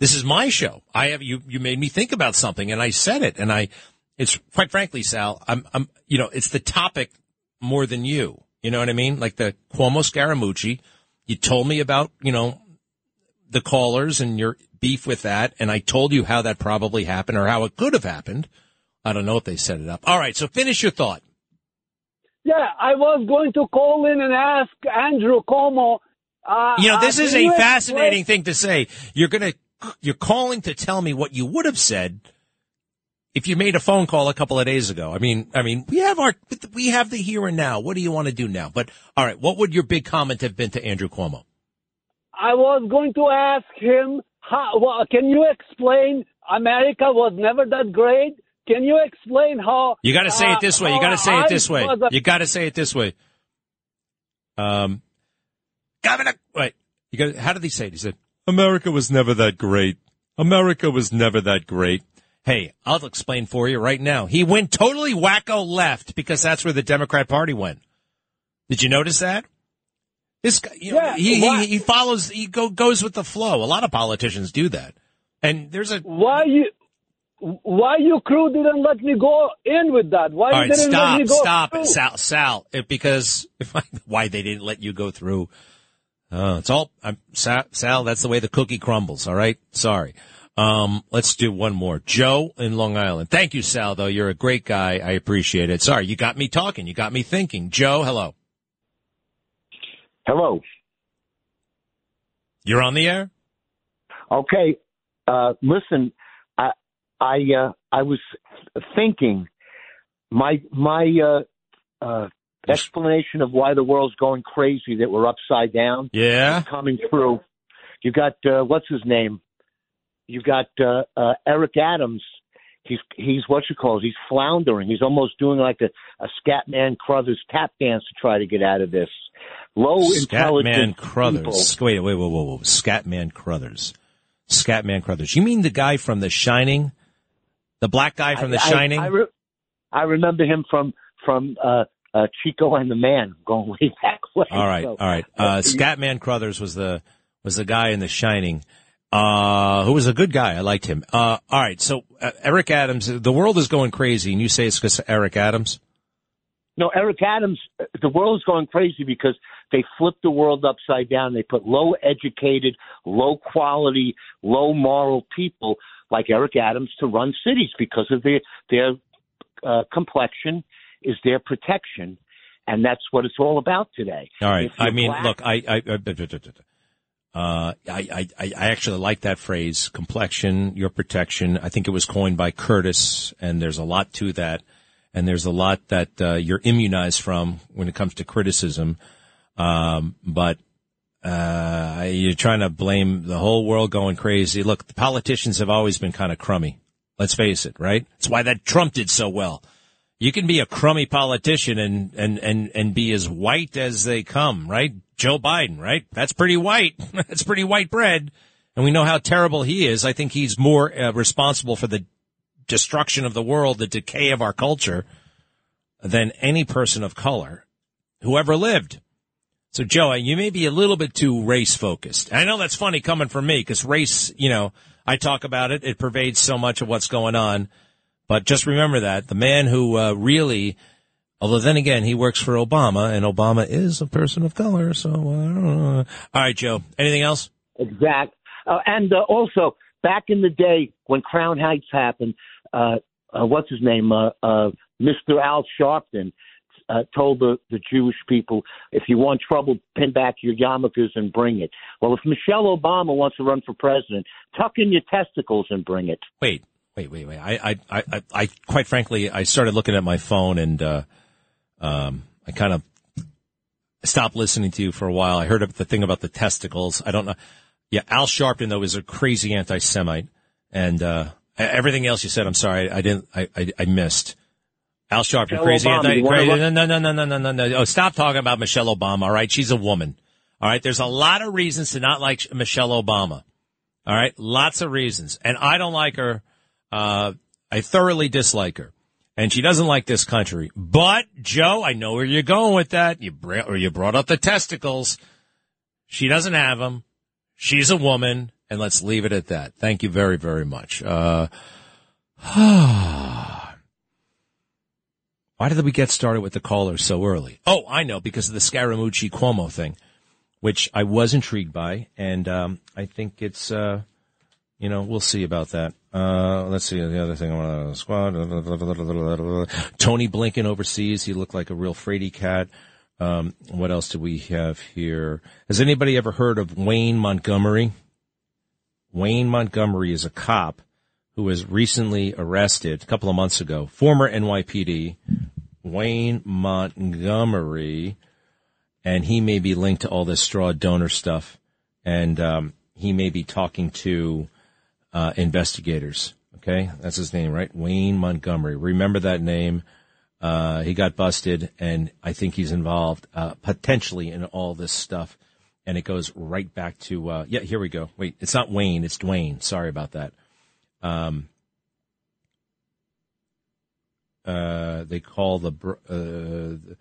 C: This is my show. I have you. You made me think about something, and I said it. And I, it's quite frankly, Sal. I'm, I'm, you know, it's the topic more than you. You know what I mean? Like the Cuomo Scaramucci. You told me about, you know, the callers and your beef with that, and I told you how that probably happened or how it could have happened. I don't know if they set it up. All right, so finish your thought.
K: Yeah, I was going to call in and ask Andrew Cuomo. Uh,
C: You know, this
K: uh,
C: is a fascinating thing to say. You're gonna, you're calling to tell me what you would have said if you made a phone call a couple of days ago. I mean, I mean, we have our, we have the here and now. What do you want to do now? But all right, what would your big comment have been to Andrew Cuomo?
K: I was going to ask him, how, well, can you explain America was never that great? Can you explain how?
C: You got to say
K: uh,
C: it this way. You got to say it this way.
K: a-
C: You got to say it this way. Um, Governor, wait. You got. How did he say it? He said, "America was never that great. America was never that great." Hey, I'll explain for you right now. He went totally wacko left because that's where the Democrat Party went. Did you notice that? This guy, you know,
K: Yeah,
C: he, he he follows. He go, goes with the flow. A lot of politicians do that. And there's a
K: Why you? Why you crew didn't let me go in with that? Why
C: All
K: you
C: right,
K: didn't let
C: stop,
K: me go
C: stop,
K: through?
C: Sal, Sal, because if I, why they didn't let you go through. Uh, it's all, I'm, Sal, Sal, that's the way the cookie crumbles. All right. Sorry. Um, let's do one more. Joe in Long Island. Thank you, Sal, though. You're a great guy. I appreciate it. Sorry. You got me talking. You got me thinking. Joe, hello.
L: Hello.
C: You're on the air?
L: Okay. Uh, listen, I I uh, I was thinking my my uh, uh, explanation of why the world's going crazy that we're upside down.
C: Yeah.
L: coming through. You got uh, what's his name? You got uh, uh, Eric Adams. He's he's what you call it. He's floundering. He's almost doing like a, a Scatman Crothers tap dance to try to get out of this. Low
C: Scatman Crothers. Wait, wait, wait, wait, wait. Scatman Crothers. Scatman Crothers. You mean the guy from The Shining? The black guy from The
L: I- I-
C: Shining?
L: I, re- I remember him from from uh, uh, Chico and the Man going way back. Way.
C: All right,
L: So,
C: all right. Uh, Scatman Crothers was the was the guy in The Shining, uh, who was a good guy. I liked him. Uh, all right. So uh, Eric Adams, the world is going crazy, and you say it's because Eric Adams.
L: No, Eric Adams. The world is going crazy because they flipped the world upside down. They put low educated, low quality, low moral people like Eric Adams to run cities because of their their uh, complexion is their protection, and that's what it's all about today.
C: All right. I mean,
L: black-
C: look, I, I, uh, I, I, I actually like that phrase, complexion, your protection. I think it was coined by Curtis, and there's a lot to that. And there's a lot that uh, you're immunized from when it comes to criticism. Um, but uh, you're trying to blame the whole world going crazy. Look, the politicians have always been kind of crummy. Let's face it, right? That's why that Trump did so well. You can be a crummy politician and, and, and, and be as white as they come, right? Joe Biden, right? That's pretty white. That's pretty white bread. And we know how terrible he is. I think he's more uh, responsible for the destruction of the world, the decay of our culture than any person of color who ever lived. So, Joe, you may be a little bit too race focused. I know that's funny coming from me because race, you know, I talk about it. It pervades so much of what's going on. But just remember that the man who uh, really, although then again, he works for Obama and Obama is a person of color. So, uh, all right, Joe, anything else?
L: Exact. Uh, and uh, also, back in the day when Crown Heights happened, uh, uh, what's his name? Uh, uh, Mr. Al Sharpton uh, told the, the Jewish people, if you want trouble, pin back your yarmulkes and bring it. Well, if Michelle Obama wants to run for president, tuck in your testicles and bring it.
C: Wait, wait, wait, wait. I, I, I, I, quite frankly, I started looking at my phone and, uh, um, I kind of, stopped listening to you for a while. I heard the thing about the testicles. I don't know. Yeah, Al Sharpton though is a crazy anti-Semite, and uh, everything else you said, I'm sorry, I didn't, I, I, I missed. Al Sharpton,
L: Michelle
C: crazy
L: Obama,
C: anti. Crazy,
L: look-
C: no, no, no, no, no, no, no. Oh, stop talking about Michelle Obama. All right, she's a woman. All right, there's a lot of reasons to not like Michelle Obama. All right, lots of reasons, and I don't like her. Uh, I thoroughly dislike her, and she doesn't like this country. But Joe, I know where you're going with that. You br- or you brought up the testicles. She doesn't have them. She's a woman, and let's leave it at that. Thank you very, very much. Uh, why did we get started with the callers so early? Oh, I know, because of the Scaramucci Cuomo thing, which I was intrigued by, and um, I think it's, uh, you know, we'll see about that. Uh, let's see the other thing. I want to squad. Tony Blinken overseas. He looked like a real fraidy cat. Um, what else do we have here? Has anybody ever heard of Wayne Montgomery? Wayne Montgomery is a cop who was recently arrested a couple of months ago. Former NYPD, Wayne Montgomery, and he may be linked to all this straw donor stuff, and um, he may be talking to uh, investigators. Okay, that's his name, right? Wayne Montgomery. Remember that name. Uh, he got busted, and I think he's involved uh, potentially in all this stuff. And it goes right back to uh, yeah. Here we go. Wait, it's not Wayne. It's Dwayne. Sorry about that. Um, uh, they call the, uh, the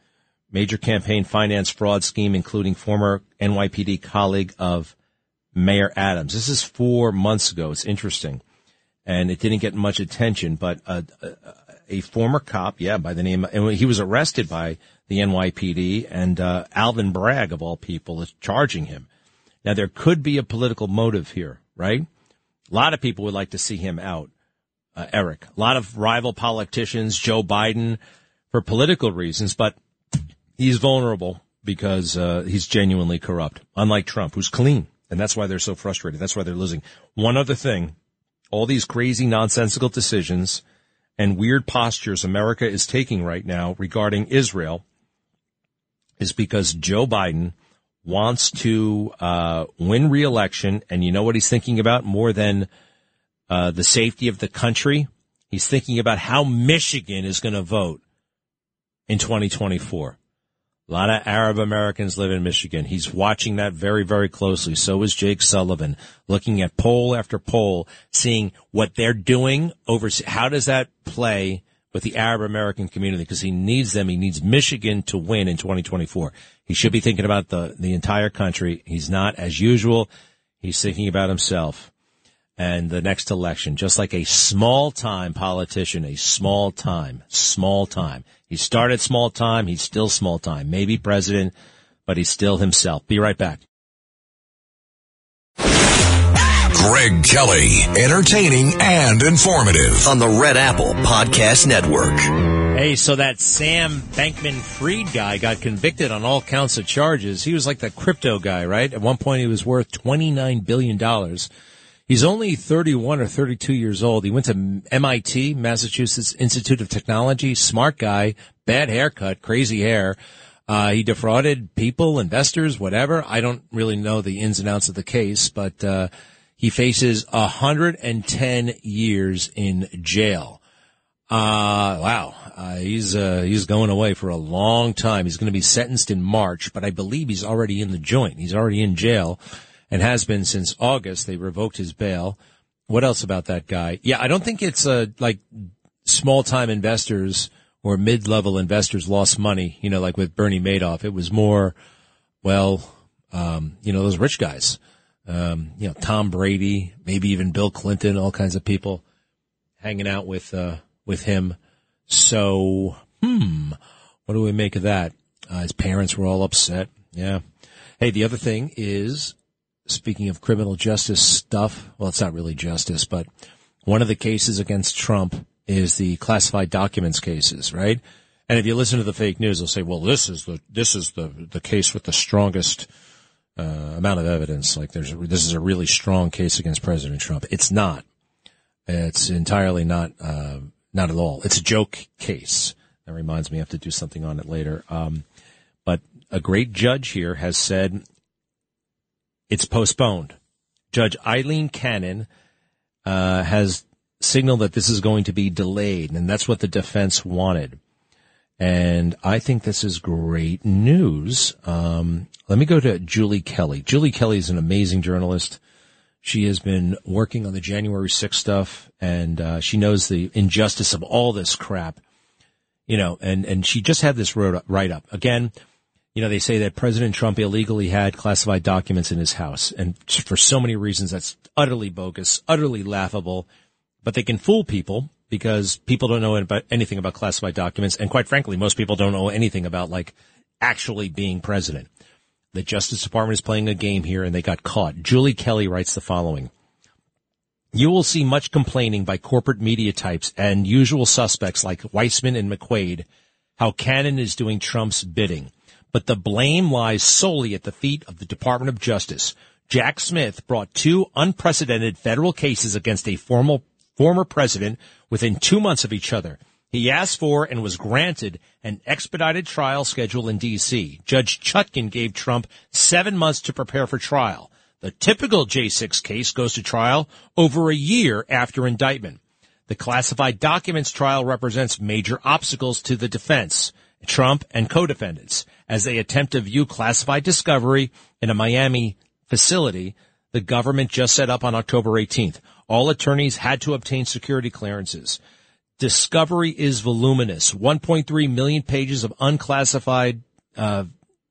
C: major campaign finance fraud scheme, including former NYPD colleague of Mayor Adams. This is four months ago. It's interesting, and it didn't get much attention. But a, a, a former cop, yeah, by the name, and he was arrested by the NYPD, and uh, Alvin Bragg, of all people, is charging him. Now there could be a political motive here, right? A lot of people would like to see him out, uh, Eric. A lot of rival politicians, Joe Biden, for political reasons, but he's vulnerable because uh, he's genuinely corrupt, unlike Trump, who's clean. And that's why they're so frustrated. That's why they're losing. One other thing, all these crazy, nonsensical decisions and weird postures America is taking right now regarding Israel is because Joe Biden wants to uh, win re-election, and you know what he's thinking about more than uh, the safety of the country. He's thinking about how Michigan is going to vote in 2024. A lot of Arab Americans live in Michigan. He's watching that very, very closely. So is Jake Sullivan, looking at poll after poll, seeing what they're doing over. How does that play with the Arab American community? Because he needs them. He needs Michigan to win in 2024. He should be thinking about the the entire country. He's not, as usual. He's thinking about himself and the next election, just like a small time politician, a small time, small time. He started small time. He's still small time. Maybe president, but he's still himself. Be right back.
A: Greg Kelly, entertaining and informative
B: on the Red Apple Podcast Network.
C: Hey, so that Sam Bankman-Fried guy got convicted on all counts of charges. He was like the crypto guy, right? At one point, he was worth $29 billion. He's only 31 or 32 years old. He went to MIT, Massachusetts Institute of Technology. Smart guy, bad haircut, crazy hair. Uh, he defrauded people, investors, whatever. I don't really know the ins and outs of the case, but, uh, he faces 110 years in jail. Uh, wow. Uh, he's, uh, he's going away for a long time. He's going to be sentenced in March, but I believe he's already in the joint. He's already in jail and has been since August. They revoked his bail. What else about that guy? Yeah, I don't think it's, uh, like small time investors or mid level investors lost money, you know, like with Bernie Madoff. It was more, well, um, you know, those rich guys. Um, you know, Tom Brady, maybe even Bill Clinton, all kinds of people hanging out with, uh, with him. So, hmm, what do we make of that? Uh, his parents were all upset. Yeah. Hey, the other thing is, speaking of criminal justice stuff, well, it's not really justice, but one of the cases against Trump is the classified documents cases, right? And if you listen to the fake news, they'll say, well, this is the, this is the, the case with the strongest, uh, amount of evidence. Like there's, this is a really strong case against President Trump. It's not. It's entirely not, uh, not at all. It's a joke case. That reminds me, I have to do something on it later. Um, but a great judge here has said it's postponed. Judge Eileen Cannon uh, has signaled that this is going to be delayed, and that's what the defense wanted. And I think this is great news. Um, let me go to Julie Kelly. Julie Kelly is an amazing journalist. She has been working on the January 6th stuff, and uh, she knows the injustice of all this crap. You know, and and she just had this write up again. You know, they say that President Trump illegally had classified documents in his house, and for so many reasons, that's utterly bogus, utterly laughable. But they can fool people because people don't know about anything about classified documents, and quite frankly, most people don't know anything about like actually being president. The Justice Department is playing a game here, and they got caught. Julie Kelly writes the following. You will see much complaining by corporate media types and usual suspects like Weissmann and McQuade how Cannon is doing Trump's bidding. But the blame lies solely at the feet of the Department of Justice. Jack Smith brought two unprecedented federal cases against a formal, former president within two months of each other. He asked for and was granted an expedited trial schedule in D.C. Judge Chutkan gave Trump seven months to prepare for trial. The typical J6 case goes to trial over a year after indictment. The classified documents trial represents major obstacles to the defense, Trump and co-defendants, as they attempt to view classified discovery in a Miami facility the government just set up on October 18th. All attorneys had to obtain security clearances. Discovery is voluminous. 1.3 million pages of unclassified uh,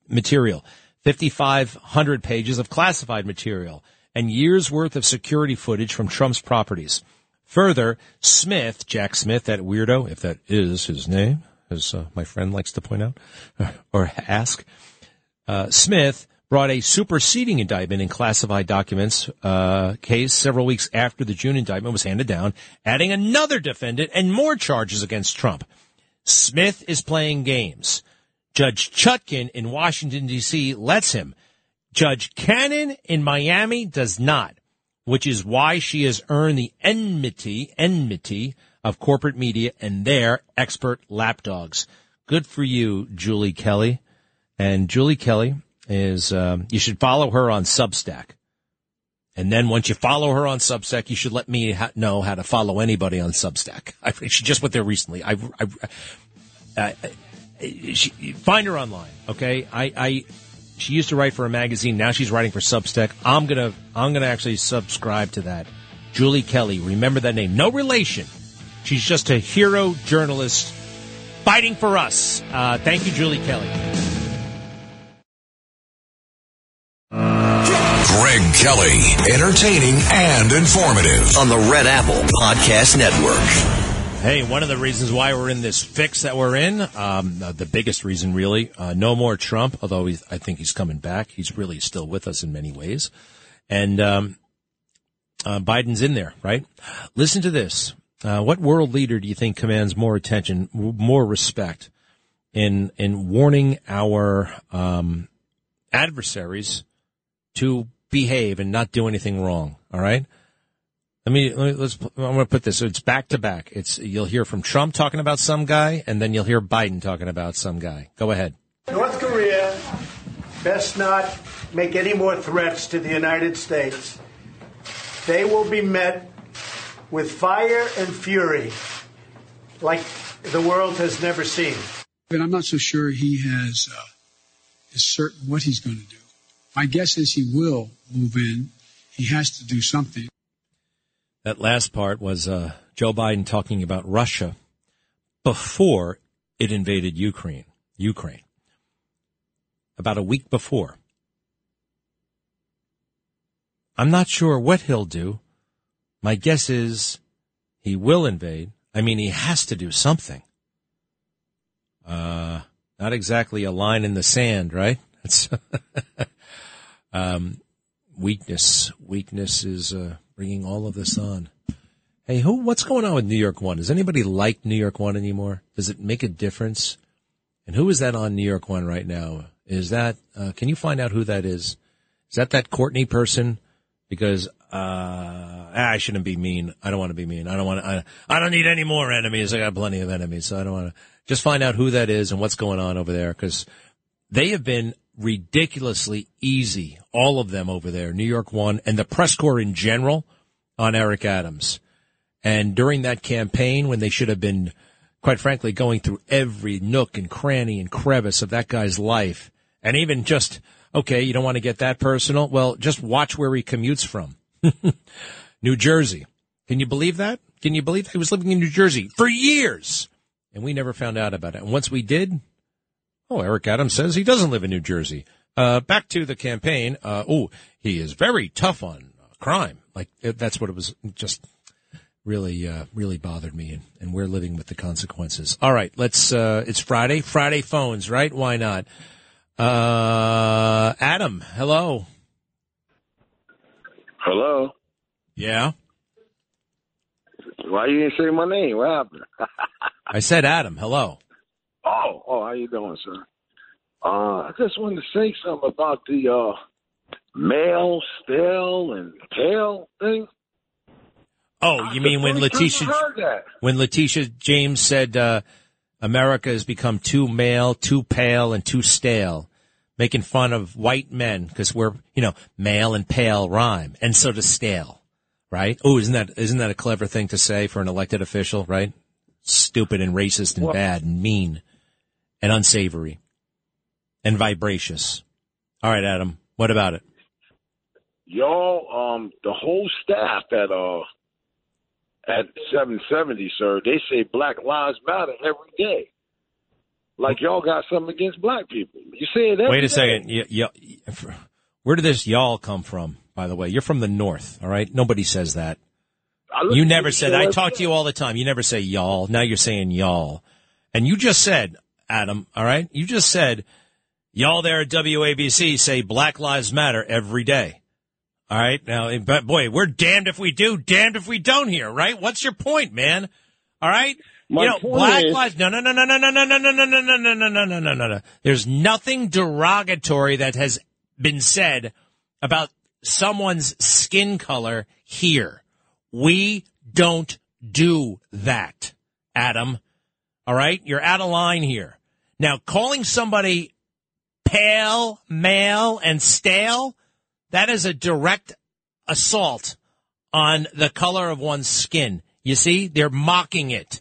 C: material. 5,500 pages of classified material and years worth of security footage from Trump's properties. Further, Smith, Jack Smith, that weirdo, if that is his name, as uh, my friend likes to point out or ask, uh, Smith brought a superseding indictment in classified documents uh, case several weeks after the June indictment was handed down, adding another defendant and more charges against Trump. Smith is playing games. Judge Chutkan in Washington, D.C. lets him. Judge Cannon in Miami does not, which is why she has earned the enmity, enmity of corporate media and their expert lapdogs. Good for you, Julie Kelly. And Julie Kelly is, um, you should follow her on Substack. And then once you follow her on Substack, you should let me ha- know how to follow anybody on Substack. I, she just went there recently. I, I, uh, she, find her online. Okay. I, I, she used to write for a magazine. Now she's writing for Substack. I'm going to, I'm going to actually subscribe to that. Julie Kelly. Remember that name. No relation. She's just a hero journalist fighting for us. Uh, thank you, Julie Kelly.
A: Greg Kelly, entertaining and informative
B: on the Red Apple Podcast Network.
C: Hey, one of the reasons why we're in this fix that we're in, um, uh, the biggest reason really, uh, no more Trump, although I think he's coming back. He's really still with us in many ways. And, um, uh, Biden's in there, right? Listen to this. Uh, what world leader do you think commands more attention, more respect in, in warning our, um, adversaries to behave and not do anything wrong? All right. Let me, let me let's. I'm going to put this. So it's back to back. It's you'll hear from Trump talking about some guy, and then you'll hear Biden talking about some guy. Go ahead.
M: North Korea best not make any more threats to the United States. They will be met with fire and fury like the world has never seen.
N: But I'm not so sure he has uh, is certain what he's going to do. My guess is he will move in. He has to do something.
C: That last part was uh, Joe Biden talking about Russia before it invaded Ukraine. Ukraine. About a week before. I'm not sure what he'll do. My guess is he will invade. I mean, he has to do something. Uh, not exactly a line in the sand, right? It's um, weakness. Weakness is uh, bringing all of this on. Hey, who? What's going on with New York One? Does anybody like New York One anymore? Does it make a difference? And who is that on New York One right now? Is that? Uh, can you find out who that is? Is that that Courtney person? Because uh, I shouldn't be mean. I don't want to be mean. I don't want to. I, I don't need any more enemies. I got plenty of enemies, so I don't want to. Just find out who that is and what's going on over there. Because they have been ridiculously easy, all of them over there, New York One and the press corps in general on Eric Adams. And during that campaign, when they should have been, quite frankly, going through every nook and cranny and crevice of that guy's life, and even just, okay, you don't want to get that personal? Well, just watch where he commutes from. New Jersey. Can you believe that? Can you believe that? he was living in New Jersey for years? And we never found out about it. And once we did, oh, Eric Adams says he doesn't live in New Jersey. Uh, back to the campaign. Uh, oh, he is very tough on crime. Like that's what it was. Just really, uh, really bothered me, and, and we're living with the consequences. All right, let's. Uh, it's Friday. Friday phones, right? Why not? Uh, Adam, hello.
O: Hello.
C: Yeah.
O: Why you didn't say my name? What happened?
C: I said Adam. Hello.
O: Oh, oh, how you doing, sir? Uh, I just wanted to say something about the uh, male, stale, and pale thing.
C: Oh, you mean when Letitia when Letitia James said uh, America has become too male, too pale, and too stale, making fun of white men because we're you know male and pale rhyme, and so does stale, right? Oh, isn't that isn't that a clever thing to say for an elected official, right? Stupid and racist and
O: Well-
C: bad and mean and unsavory and vibracious. All right, Adam, what about it?
O: Y'all, um, the whole staff at uh at 770, sir, they say Black Lives Matter every day. Like y'all got something against black people. You say it every
C: Wait a second. Y- y- where did this y'all come from? By the way, you're from the north. All right, nobody says that. You never said. I talk to you all the time. You never say y'all. Now you're saying y'all, and you just said, Adam. All right, you just said y'all there at WABC say Black Lives Matter every day. All right, now, eh, but boy, we're damned if we do, damned if we don't here, right? What's your point, man? All right,
O: My
C: you know, Black
O: is-
C: Lives. No, no, no, no, no, no, no, no, no, no, no, no, no, no, no, no, no, no, no. There's nothing derogatory that has been said about someone's skin color here. We don't do that, Adam. All right? You're out of line here. Now, calling somebody pale, male, and stale, that is a direct assault on the color of one's skin. You see? They're mocking it.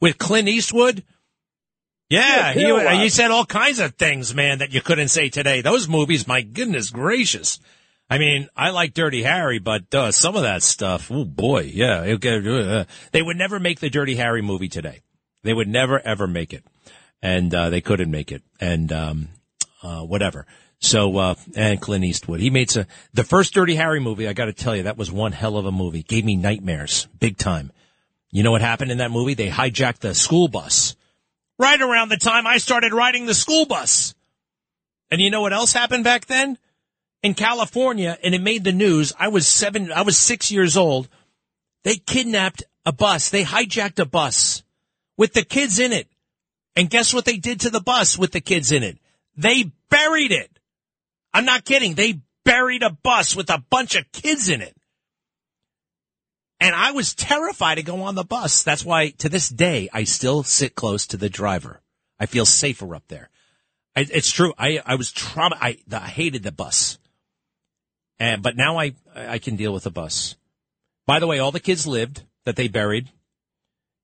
C: with Clint Eastwood. Yeah,
O: Yeah, Rider.
C: you said all kinds of things, man, that you couldn't say today. Those movies, my goodness gracious. I mean, I like Dirty Harry, but uh, some of that stuff, oh boy, yeah. uh, They would never make the Dirty Harry movie today. They would never ever make it, and uh, they couldn't make it, and um, uh, whatever. So, uh, and Clint Eastwood, he made some, the first Dirty Harry movie. I got to tell you, that was one hell of a movie. Gave me nightmares, big time. You know what happened in that movie? They hijacked the school bus right around the time I started riding the school bus. And you know what else happened back then? In California, and it made the news. I was seven, I was six years old. They kidnapped a bus. They hijacked a bus with the kids in it. And guess what they did to the bus with the kids in it? They buried it. I'm not kidding. They buried a bus with a bunch of kids in it. And I was terrified to go on the bus. That's why to this day, I still sit close to the driver. I feel safer up there. I, it's true. I, I was trauma. I, I hated the bus. And, but now I, I can deal with the bus. By the way, all the kids lived that they buried.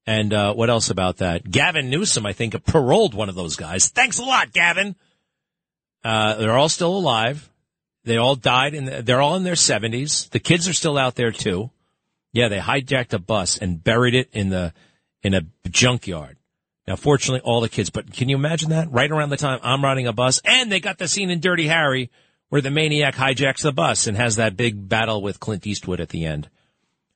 C: And, uh, what else about that? Gavin Newsom, I think, paroled one of those guys. Thanks a lot, Gavin. Uh, they're all still alive. They all died and they're all in their seventies. The kids are still out there too. Yeah, they hijacked a bus and buried it in the in a junkyard. Now, fortunately, all the kids. But can you imagine that? Right around the time I'm riding a bus, and they got the scene in Dirty Harry where the maniac hijacks the bus and has that big battle with Clint Eastwood at the end.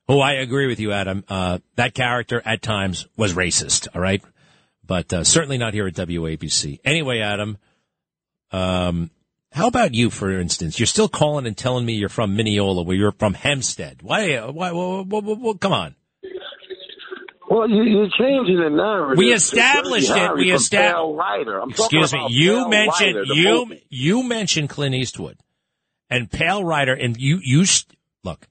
C: Oh, I agree with you, Adam. Uh, that character at times was racist. All right, but uh, certainly not here at WABC. Anyway, Adam, Um, how about you, for instance? You're still calling and telling me you're from Mineola, where you're from Hempstead. Why? Why? why, why, why, come on.
O: Well, you, you're changing the narrative.
C: We established it. We
O: from
C: estab-
O: Pale Rider. I'm talking
C: Excuse me. You mentioned you
O: movie.
C: you mentioned Clint Eastwood and Pale Rider, and you you look.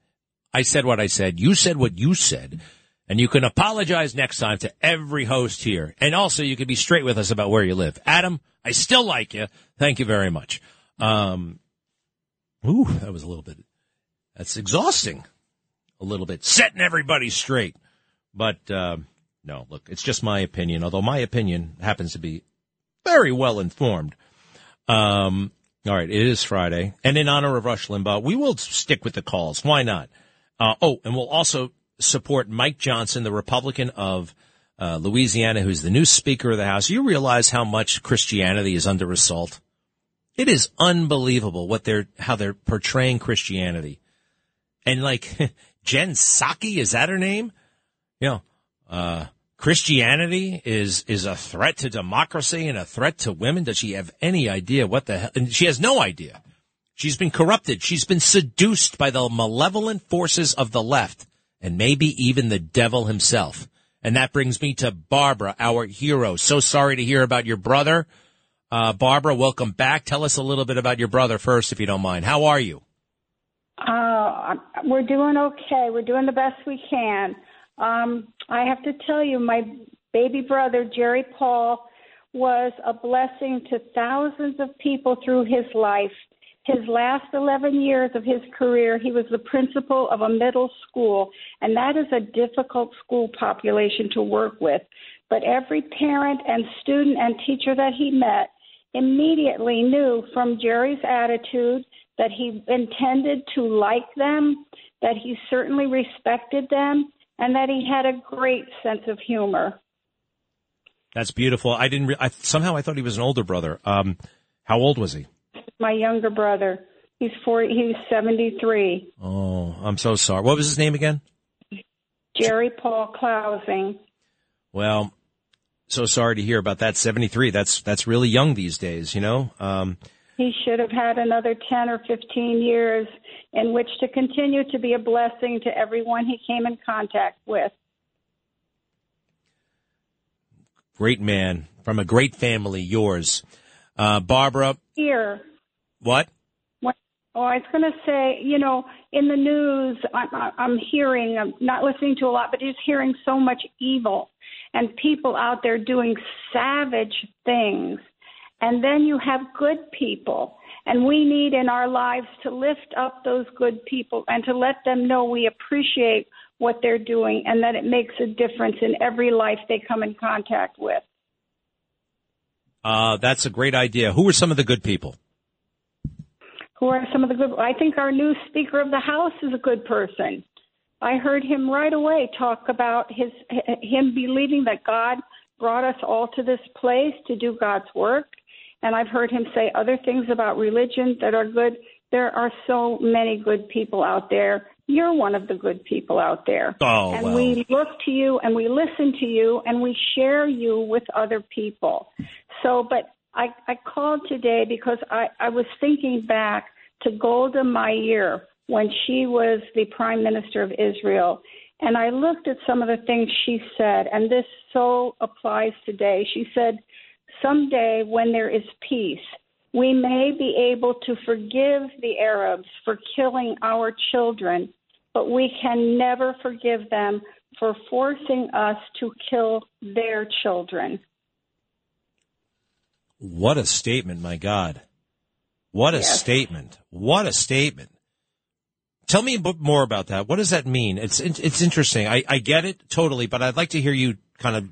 C: I said what I said. You said what you said, and you can apologize next time to every host here, and also you can be straight with us about where you live. Adam, I still like you. Thank you very much. Um, ooh, that was a little bit. That's exhausting. A little bit setting everybody straight, but. Um, no, look, it's just my opinion, although my opinion happens to be very well informed. Um, all right, it is Friday. And in honor of Rush Limbaugh, we will stick with the calls. Why not? Uh, oh, and we'll also support Mike Johnson, the Republican of uh, Louisiana, who's the new Speaker of the House. You realize how much Christianity is under assault? It is unbelievable what they're, how they're portraying Christianity. And like, Jen Psaki, is that her name? You know, uh, Christianity is, is a threat to democracy and a threat to women. Does she have any idea what the hell? And she has no idea. She's been corrupted. She's been seduced by the malevolent forces of the left and maybe even the devil himself. And that brings me to Barbara, our hero. So sorry to hear about your brother. Uh, Barbara, welcome back. Tell us a little bit about your brother first, if you don't mind. How are you?
P: Uh, we're doing okay. We're doing the best we can. Um, I have to tell you, my baby brother, Jerry Paul, was a blessing to thousands of people through his life. His last 11 years of his career, he was the principal of a middle school, and that is a difficult school population to work with. But every parent and student and teacher that he met immediately knew from Jerry's attitude that he intended to like them, that he certainly respected them, and that he had a great sense of humor.
C: That's beautiful. I didn't, re- I, somehow I thought he was an older brother. Um, how old was he?
P: My younger brother, he's four, he's 73.
C: Oh, I'm so sorry. What was his name again?
P: Jerry Paul Clousing.
C: Well, so sorry to hear about that. 73. That's, that's really young these days, you know? Um,
P: He should have had another 10 or 15 years in which to continue to be a blessing to everyone he came in contact with.
C: great man from a great family, yours. Uh, Barbara,
P: Here,
C: what?
P: What- Oh, I was going to say, you know, in the news, I'm, I'm hearing, I'm not listening to a lot, but just hearing so much evil and people out there doing savage things. And then you have good people. And we need in our lives to lift up those good people and to let them know we appreciate what they're doing and that it makes a difference in every life they come in contact with.
C: Uh, that's a great idea. Who are some of the good people?
P: who are some of the good I think our new speaker of the house is a good person. I heard him right away talk about his him believing that God brought us all to this place to do God's work and I've heard him say other things about religion that are good. There are so many good people out there. You're one of the good people out there.
C: Oh,
P: and we look to you and we listen to you and we share you with other people. So, but I, I called today because I, I was thinking back to Golda Meir when she was the prime minister of Israel. And I looked at some of the things she said, and this so applies today. She said, Someday when there is peace, we may be able to forgive the Arabs for killing our children, but we can never forgive them for forcing us to kill their children.
C: What a statement, my God. What a
P: Yes.
C: statement. What a statement. Tell me a bit more about that. What does that mean? It's it's interesting. I, I get it totally, but I'd like to hear you kind of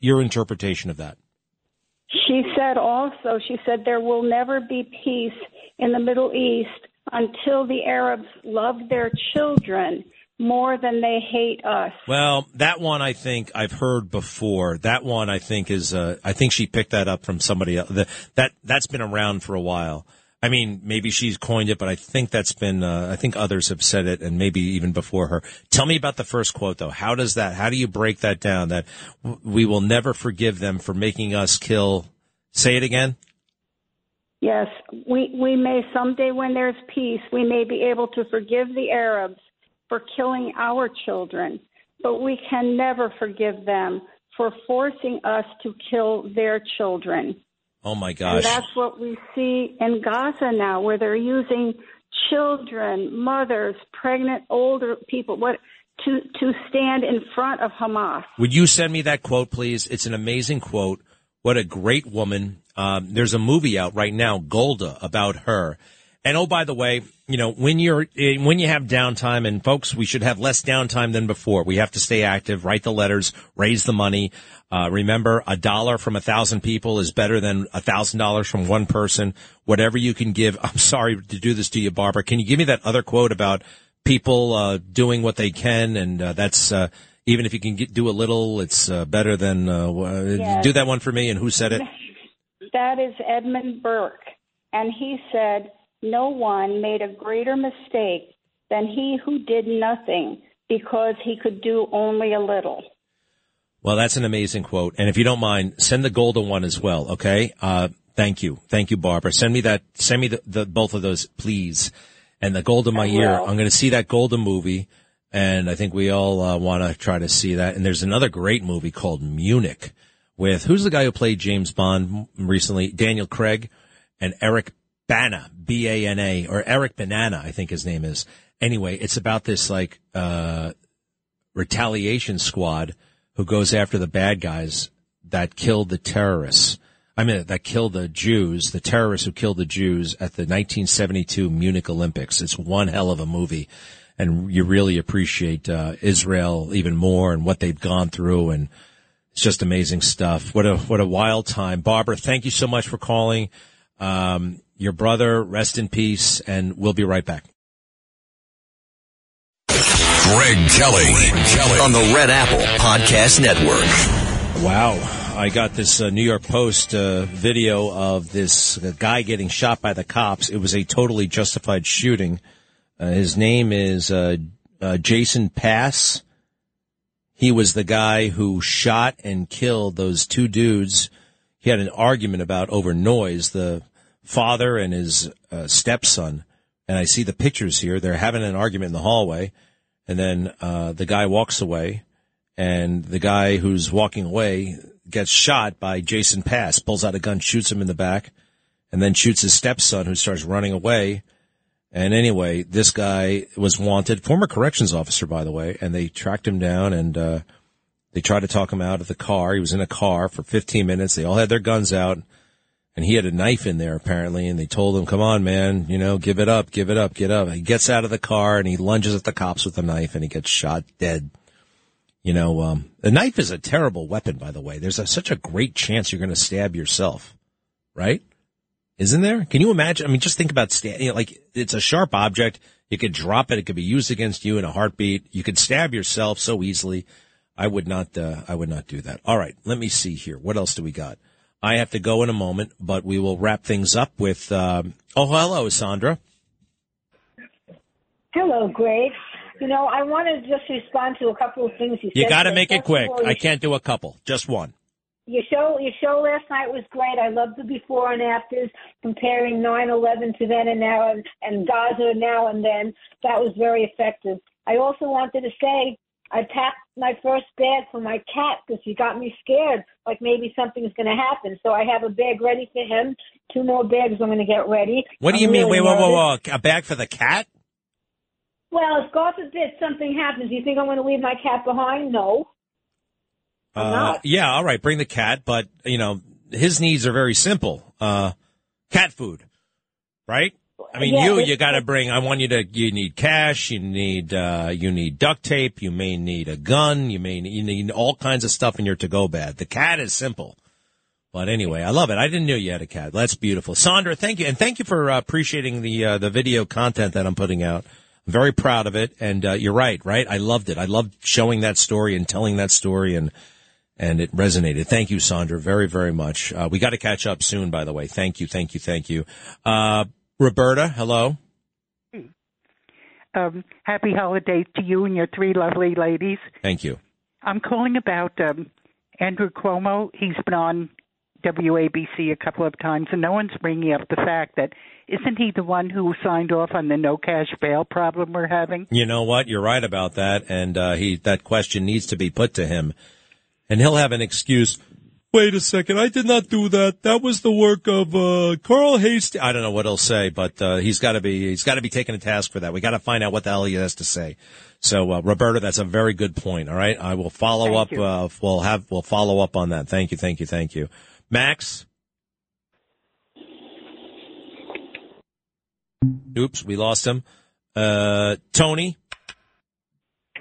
C: your interpretation of that.
P: She said also, she said there will never be peace in the Middle East until the Arabs love their children more than they hate us.
C: Well, that one I think I've heard before. That one I think is uh, I think she picked that up from somebody else. The, that that's been around for a while. I mean, maybe she's coined it, but I think that's been uh, I think others have said it and maybe even before her. Tell me about the first quote though. How does that how do you break that down that we will never forgive them for making us kill Say it again.
P: Yes, we, we may someday, when there's peace, we may be able to forgive the Arabs for killing our children, but we can never forgive them for forcing us to kill their children.
C: Oh my
P: And that's what we see in Gaza now, where they're using children, mothers, pregnant, older people, what to to stand in front of Hamas.
C: Would you send me that quote, please? It's an amazing quote. What a great woman. Um, there's a movie out right now, Golda, about her. And oh, by the way, you know, when you're, eh, when you have downtime and folks, we should have less downtime than before. We have to stay active, write the letters, raise the money. Uh, remember a dollar from a thousand people is better than a thousand dollars from one person. Whatever you can give. I'm sorry to do this to you, Barbara. Can you give me that other quote about people, uh, doing what they can? And, uh, that's, uh, even if you can get, do a little, it's, uh, better than, uh,
P: Yes.
C: do that one for me. And who said it?
P: That is Edmund Burke, and he said, "No one made a greater mistake than he who did nothing because he could do only a little."
C: Well, that's an amazing quote. And if you don't mind, send the Golda one as well. Okay. Uh, thank you. Thank you, Barbara. Send me that, send me the, the both of those, please. And the Golda
P: Meir.
C: I'm going to see that Golda movie. And I think we all uh, want to try to see that. And there's another great movie called Munich with who's the guy who played James Bond recently? Daniel Craig and Eric Bana, B-A-N-A, or Eric Banana, I think his name is. Anyway, it's about this like, uh, retaliation squad who goes after the bad guys that killed the terrorists. I mean, that killed the Jews, the terrorists who killed the Jews at the 1972 Munich Olympics. It's one hell of a movie. And you really appreciate, uh, Israel even more and what they've gone through. And it's just amazing stuff. What a, what a wild time. Barbara, thank you so much for calling. Um, your brother, rest in peace, and we'll be right back.
A: Greg Kelly, Kelly
B: on the Red Apple Podcast Network.
C: Wow. I got this uh, New York Post uh, video of this uh, guy getting shot by the cops. It was a totally justified shooting. Uh, his name is uh, uh, Jason Pass. He was the guy who shot and killed those two dudes. He had an argument about over noise, the father and his uh, stepson. And I see the pictures here. They're having an argument in the hallway. And then uh, the guy walks away, and the guy who's walking away gets shot by Jason Pass, pulls out a gun, shoots him in the back, and then shoots his stepson who starts running away. And anyway, this guy was wanted, former corrections officer, by the way, and they tracked him down and, uh, they tried to talk him out of the car. He was in a car for 15 minutes. They all had their guns out and he had a knife in there apparently. And they told him, come on, man, you know, give it up, give it up, get up. He gets out of the car and he lunges at the cops with a knife and he gets shot dead. You know, um, the knife is a terrible weapon, by the way. There's a, such a great chance you're going to stab yourself, right? Isn't there? Can you imagine? I mean, just think about stab, you know, like it's a sharp object. You could drop it. It could be used against you in a heartbeat. You could stab yourself so easily. I would not, uh, I would not do that. All right. Let me see here. What else do we got? I have to go in a moment, but we will wrap things up with, um, oh, hello, Sandra.
Q: Hello, Greg. You know, I want to just respond to a couple of things you said.
C: You got to make it quick. I can't do a couple, just one.
Q: Your show, your show last night was great. I loved the before and afters, comparing 9/11 to then and now, and, and Gaza now and then. That was very effective. I also wanted to say I packed my first bag for my cat because he got me scared, like maybe something's going to happen. So I have a bag ready for him. Two more bags I'm going to get ready.
C: What do
Q: I'm
C: you mean?
Q: really
C: Wait, whoa, whoa, whoa. A bag for the cat?
Q: Well, if God forbid something happens, do you think I'm going to leave my cat behind? No.
C: Uh, yeah, all right, bring the cat, but you know, his needs are very simple. Uh, cat food, right? I mean,
Q: Yeah,
C: you you gotta bring, I want you to, you need cash, you need, uh, you need duct tape, you may need a gun, you may, you need all kinds of stuff in your to-go bag. The cat is simple. But anyway, I love it. I didn't know you had a cat. That's beautiful. Sandra, thank you. And thank you for uh, appreciating the, uh, the video content that I'm putting out. I'm very proud of it. And, uh, you're right, right? I loved it. I loved showing that story and telling that story and, and it resonated. Thank you, Sandra, very, very much. Uh, we got to catch up soon, by the way. Thank you, thank you, thank you. Uh, Roberta, hello.
R: Um, happy holidays to you and your three lovely ladies.
C: Thank you.
R: I'm calling about um, Andrew Cuomo. He's been on WABC a couple of times, and no one's bringing up the fact that isn't he the one who signed off on the no cash bail problem we're having?
C: You know what? You're right about that, and uh, he that question needs to be put to him, and he'll have an excuse. Wait a second, I did not do that. That was the work of uh, Carl Heastie. I don't know what he'll say, but uh, he's got to be he's got to be taking a task for that. We got to find out what the hell he has to say. So, uh, Roberta, that's a very good point. All right, I will follow
R: Thank
C: up. Uh, we'll have we'll follow up on that. Thank you, thank you, thank you, Max. Oops, we lost him. Uh, Tony.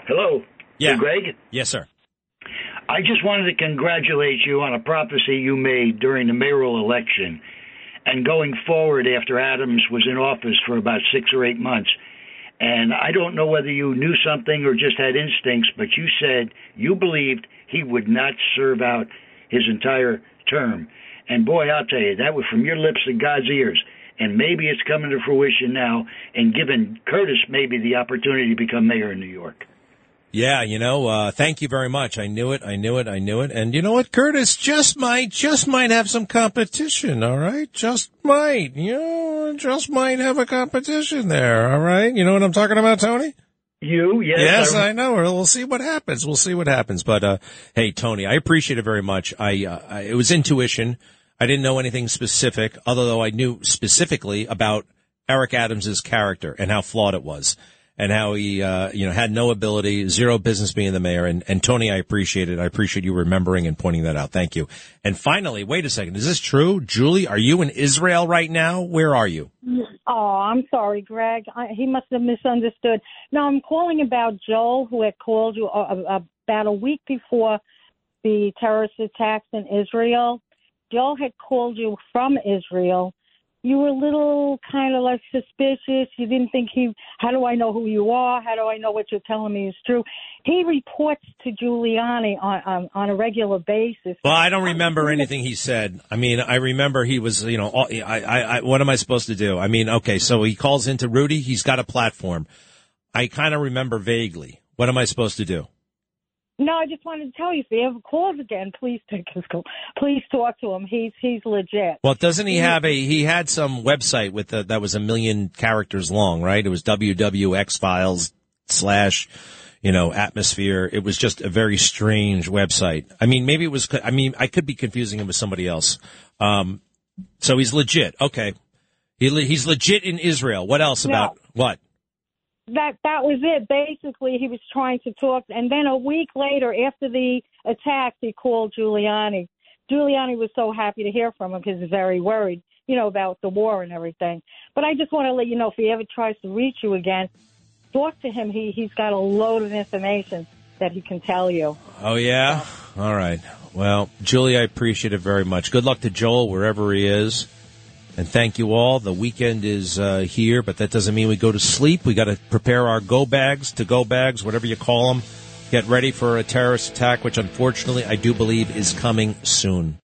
S: Hello.
C: Yeah.
S: Hey, Greg.
C: Yes, sir.
S: I just wanted to congratulate you on a prophecy you made during the mayoral election and going forward after Adams was in office for about six or eight months. And I don't know whether you knew something or just had instincts, but you said you believed he would not serve out his entire term. And boy, I'll tell you, that was from your lips to God's ears. And maybe it's coming to fruition now and giving Curtis maybe the opportunity to become mayor in New York.
C: Yeah, you know, uh, thank you very much. I knew it, I knew it, I knew it. And you know what, Curtis just might, just might have some competition, all right? Just might, you know, just might have a competition there, all right? You know what I'm talking about, Tony?
S: You, yes.
C: Yes,
S: I-
C: I know. We'll see what happens. We'll see what happens. But, uh, hey, Tony, I appreciate it very much. I, uh, I, it was intuition. I didn't know anything specific, although I knew specifically about Eric Adams's character and how flawed it was and how he, uh, you know, had no ability, zero business being the mayor. And, and Tony, I appreciate it. I appreciate you remembering and pointing that out. Thank you. And finally, wait a second. Is this true? Julie, are you in Israel right now? Where are you?
T: Oh, I'm sorry, Greg. I, he must have misunderstood. No, I'm calling about Joel, who had called you uh, uh, about a week before the terrorist attacks in Israel. Joel had called you from Israel. You were a little kind of like suspicious. You didn't think he. How do I know who you are? How do I know what you're telling me is true? He reports to Giuliani on on, on a regular basis.
C: Well, I don't remember anything he said. I mean, I remember he was, you know, all- I, I, I, what am I supposed to do? I mean, okay, so he calls into Rudy. He's got a platform. I kind of remember vaguely. What am I supposed to do?
T: No, I just wanted to tell you if he ever calls again, please take his call. Please talk to him. He's he's legit.
C: Well, doesn't he have a, he had some website with the, that was a million characters long, right? It was WWX files slash, you know, atmosphere. It was just a very strange website. I mean, maybe it was, I mean, I could be confusing him with somebody else. Um, so he's legit. Okay. He, he's legit in Israel. What else
T: No.
C: about, what?
T: That that was it. Basically, he was trying to talk, and then a week later, after the attack, he called Giuliani. Giuliani was so happy to hear from him because he's very worried, you know, about the war and everything. But I just want to let you know if he ever tries to reach you again, talk to him. He he's got a load of information that he can tell you.
C: Oh yeah. All right. Well, Julie, I appreciate it very much. Good luck to Joel wherever he is, and thank you all. The weekend is uh, here, but that doesn't mean we go to sleep. We got to prepare our go bags, to go bags, whatever you call them. Get ready for a terrorist attack, which unfortunately I do believe is coming soon.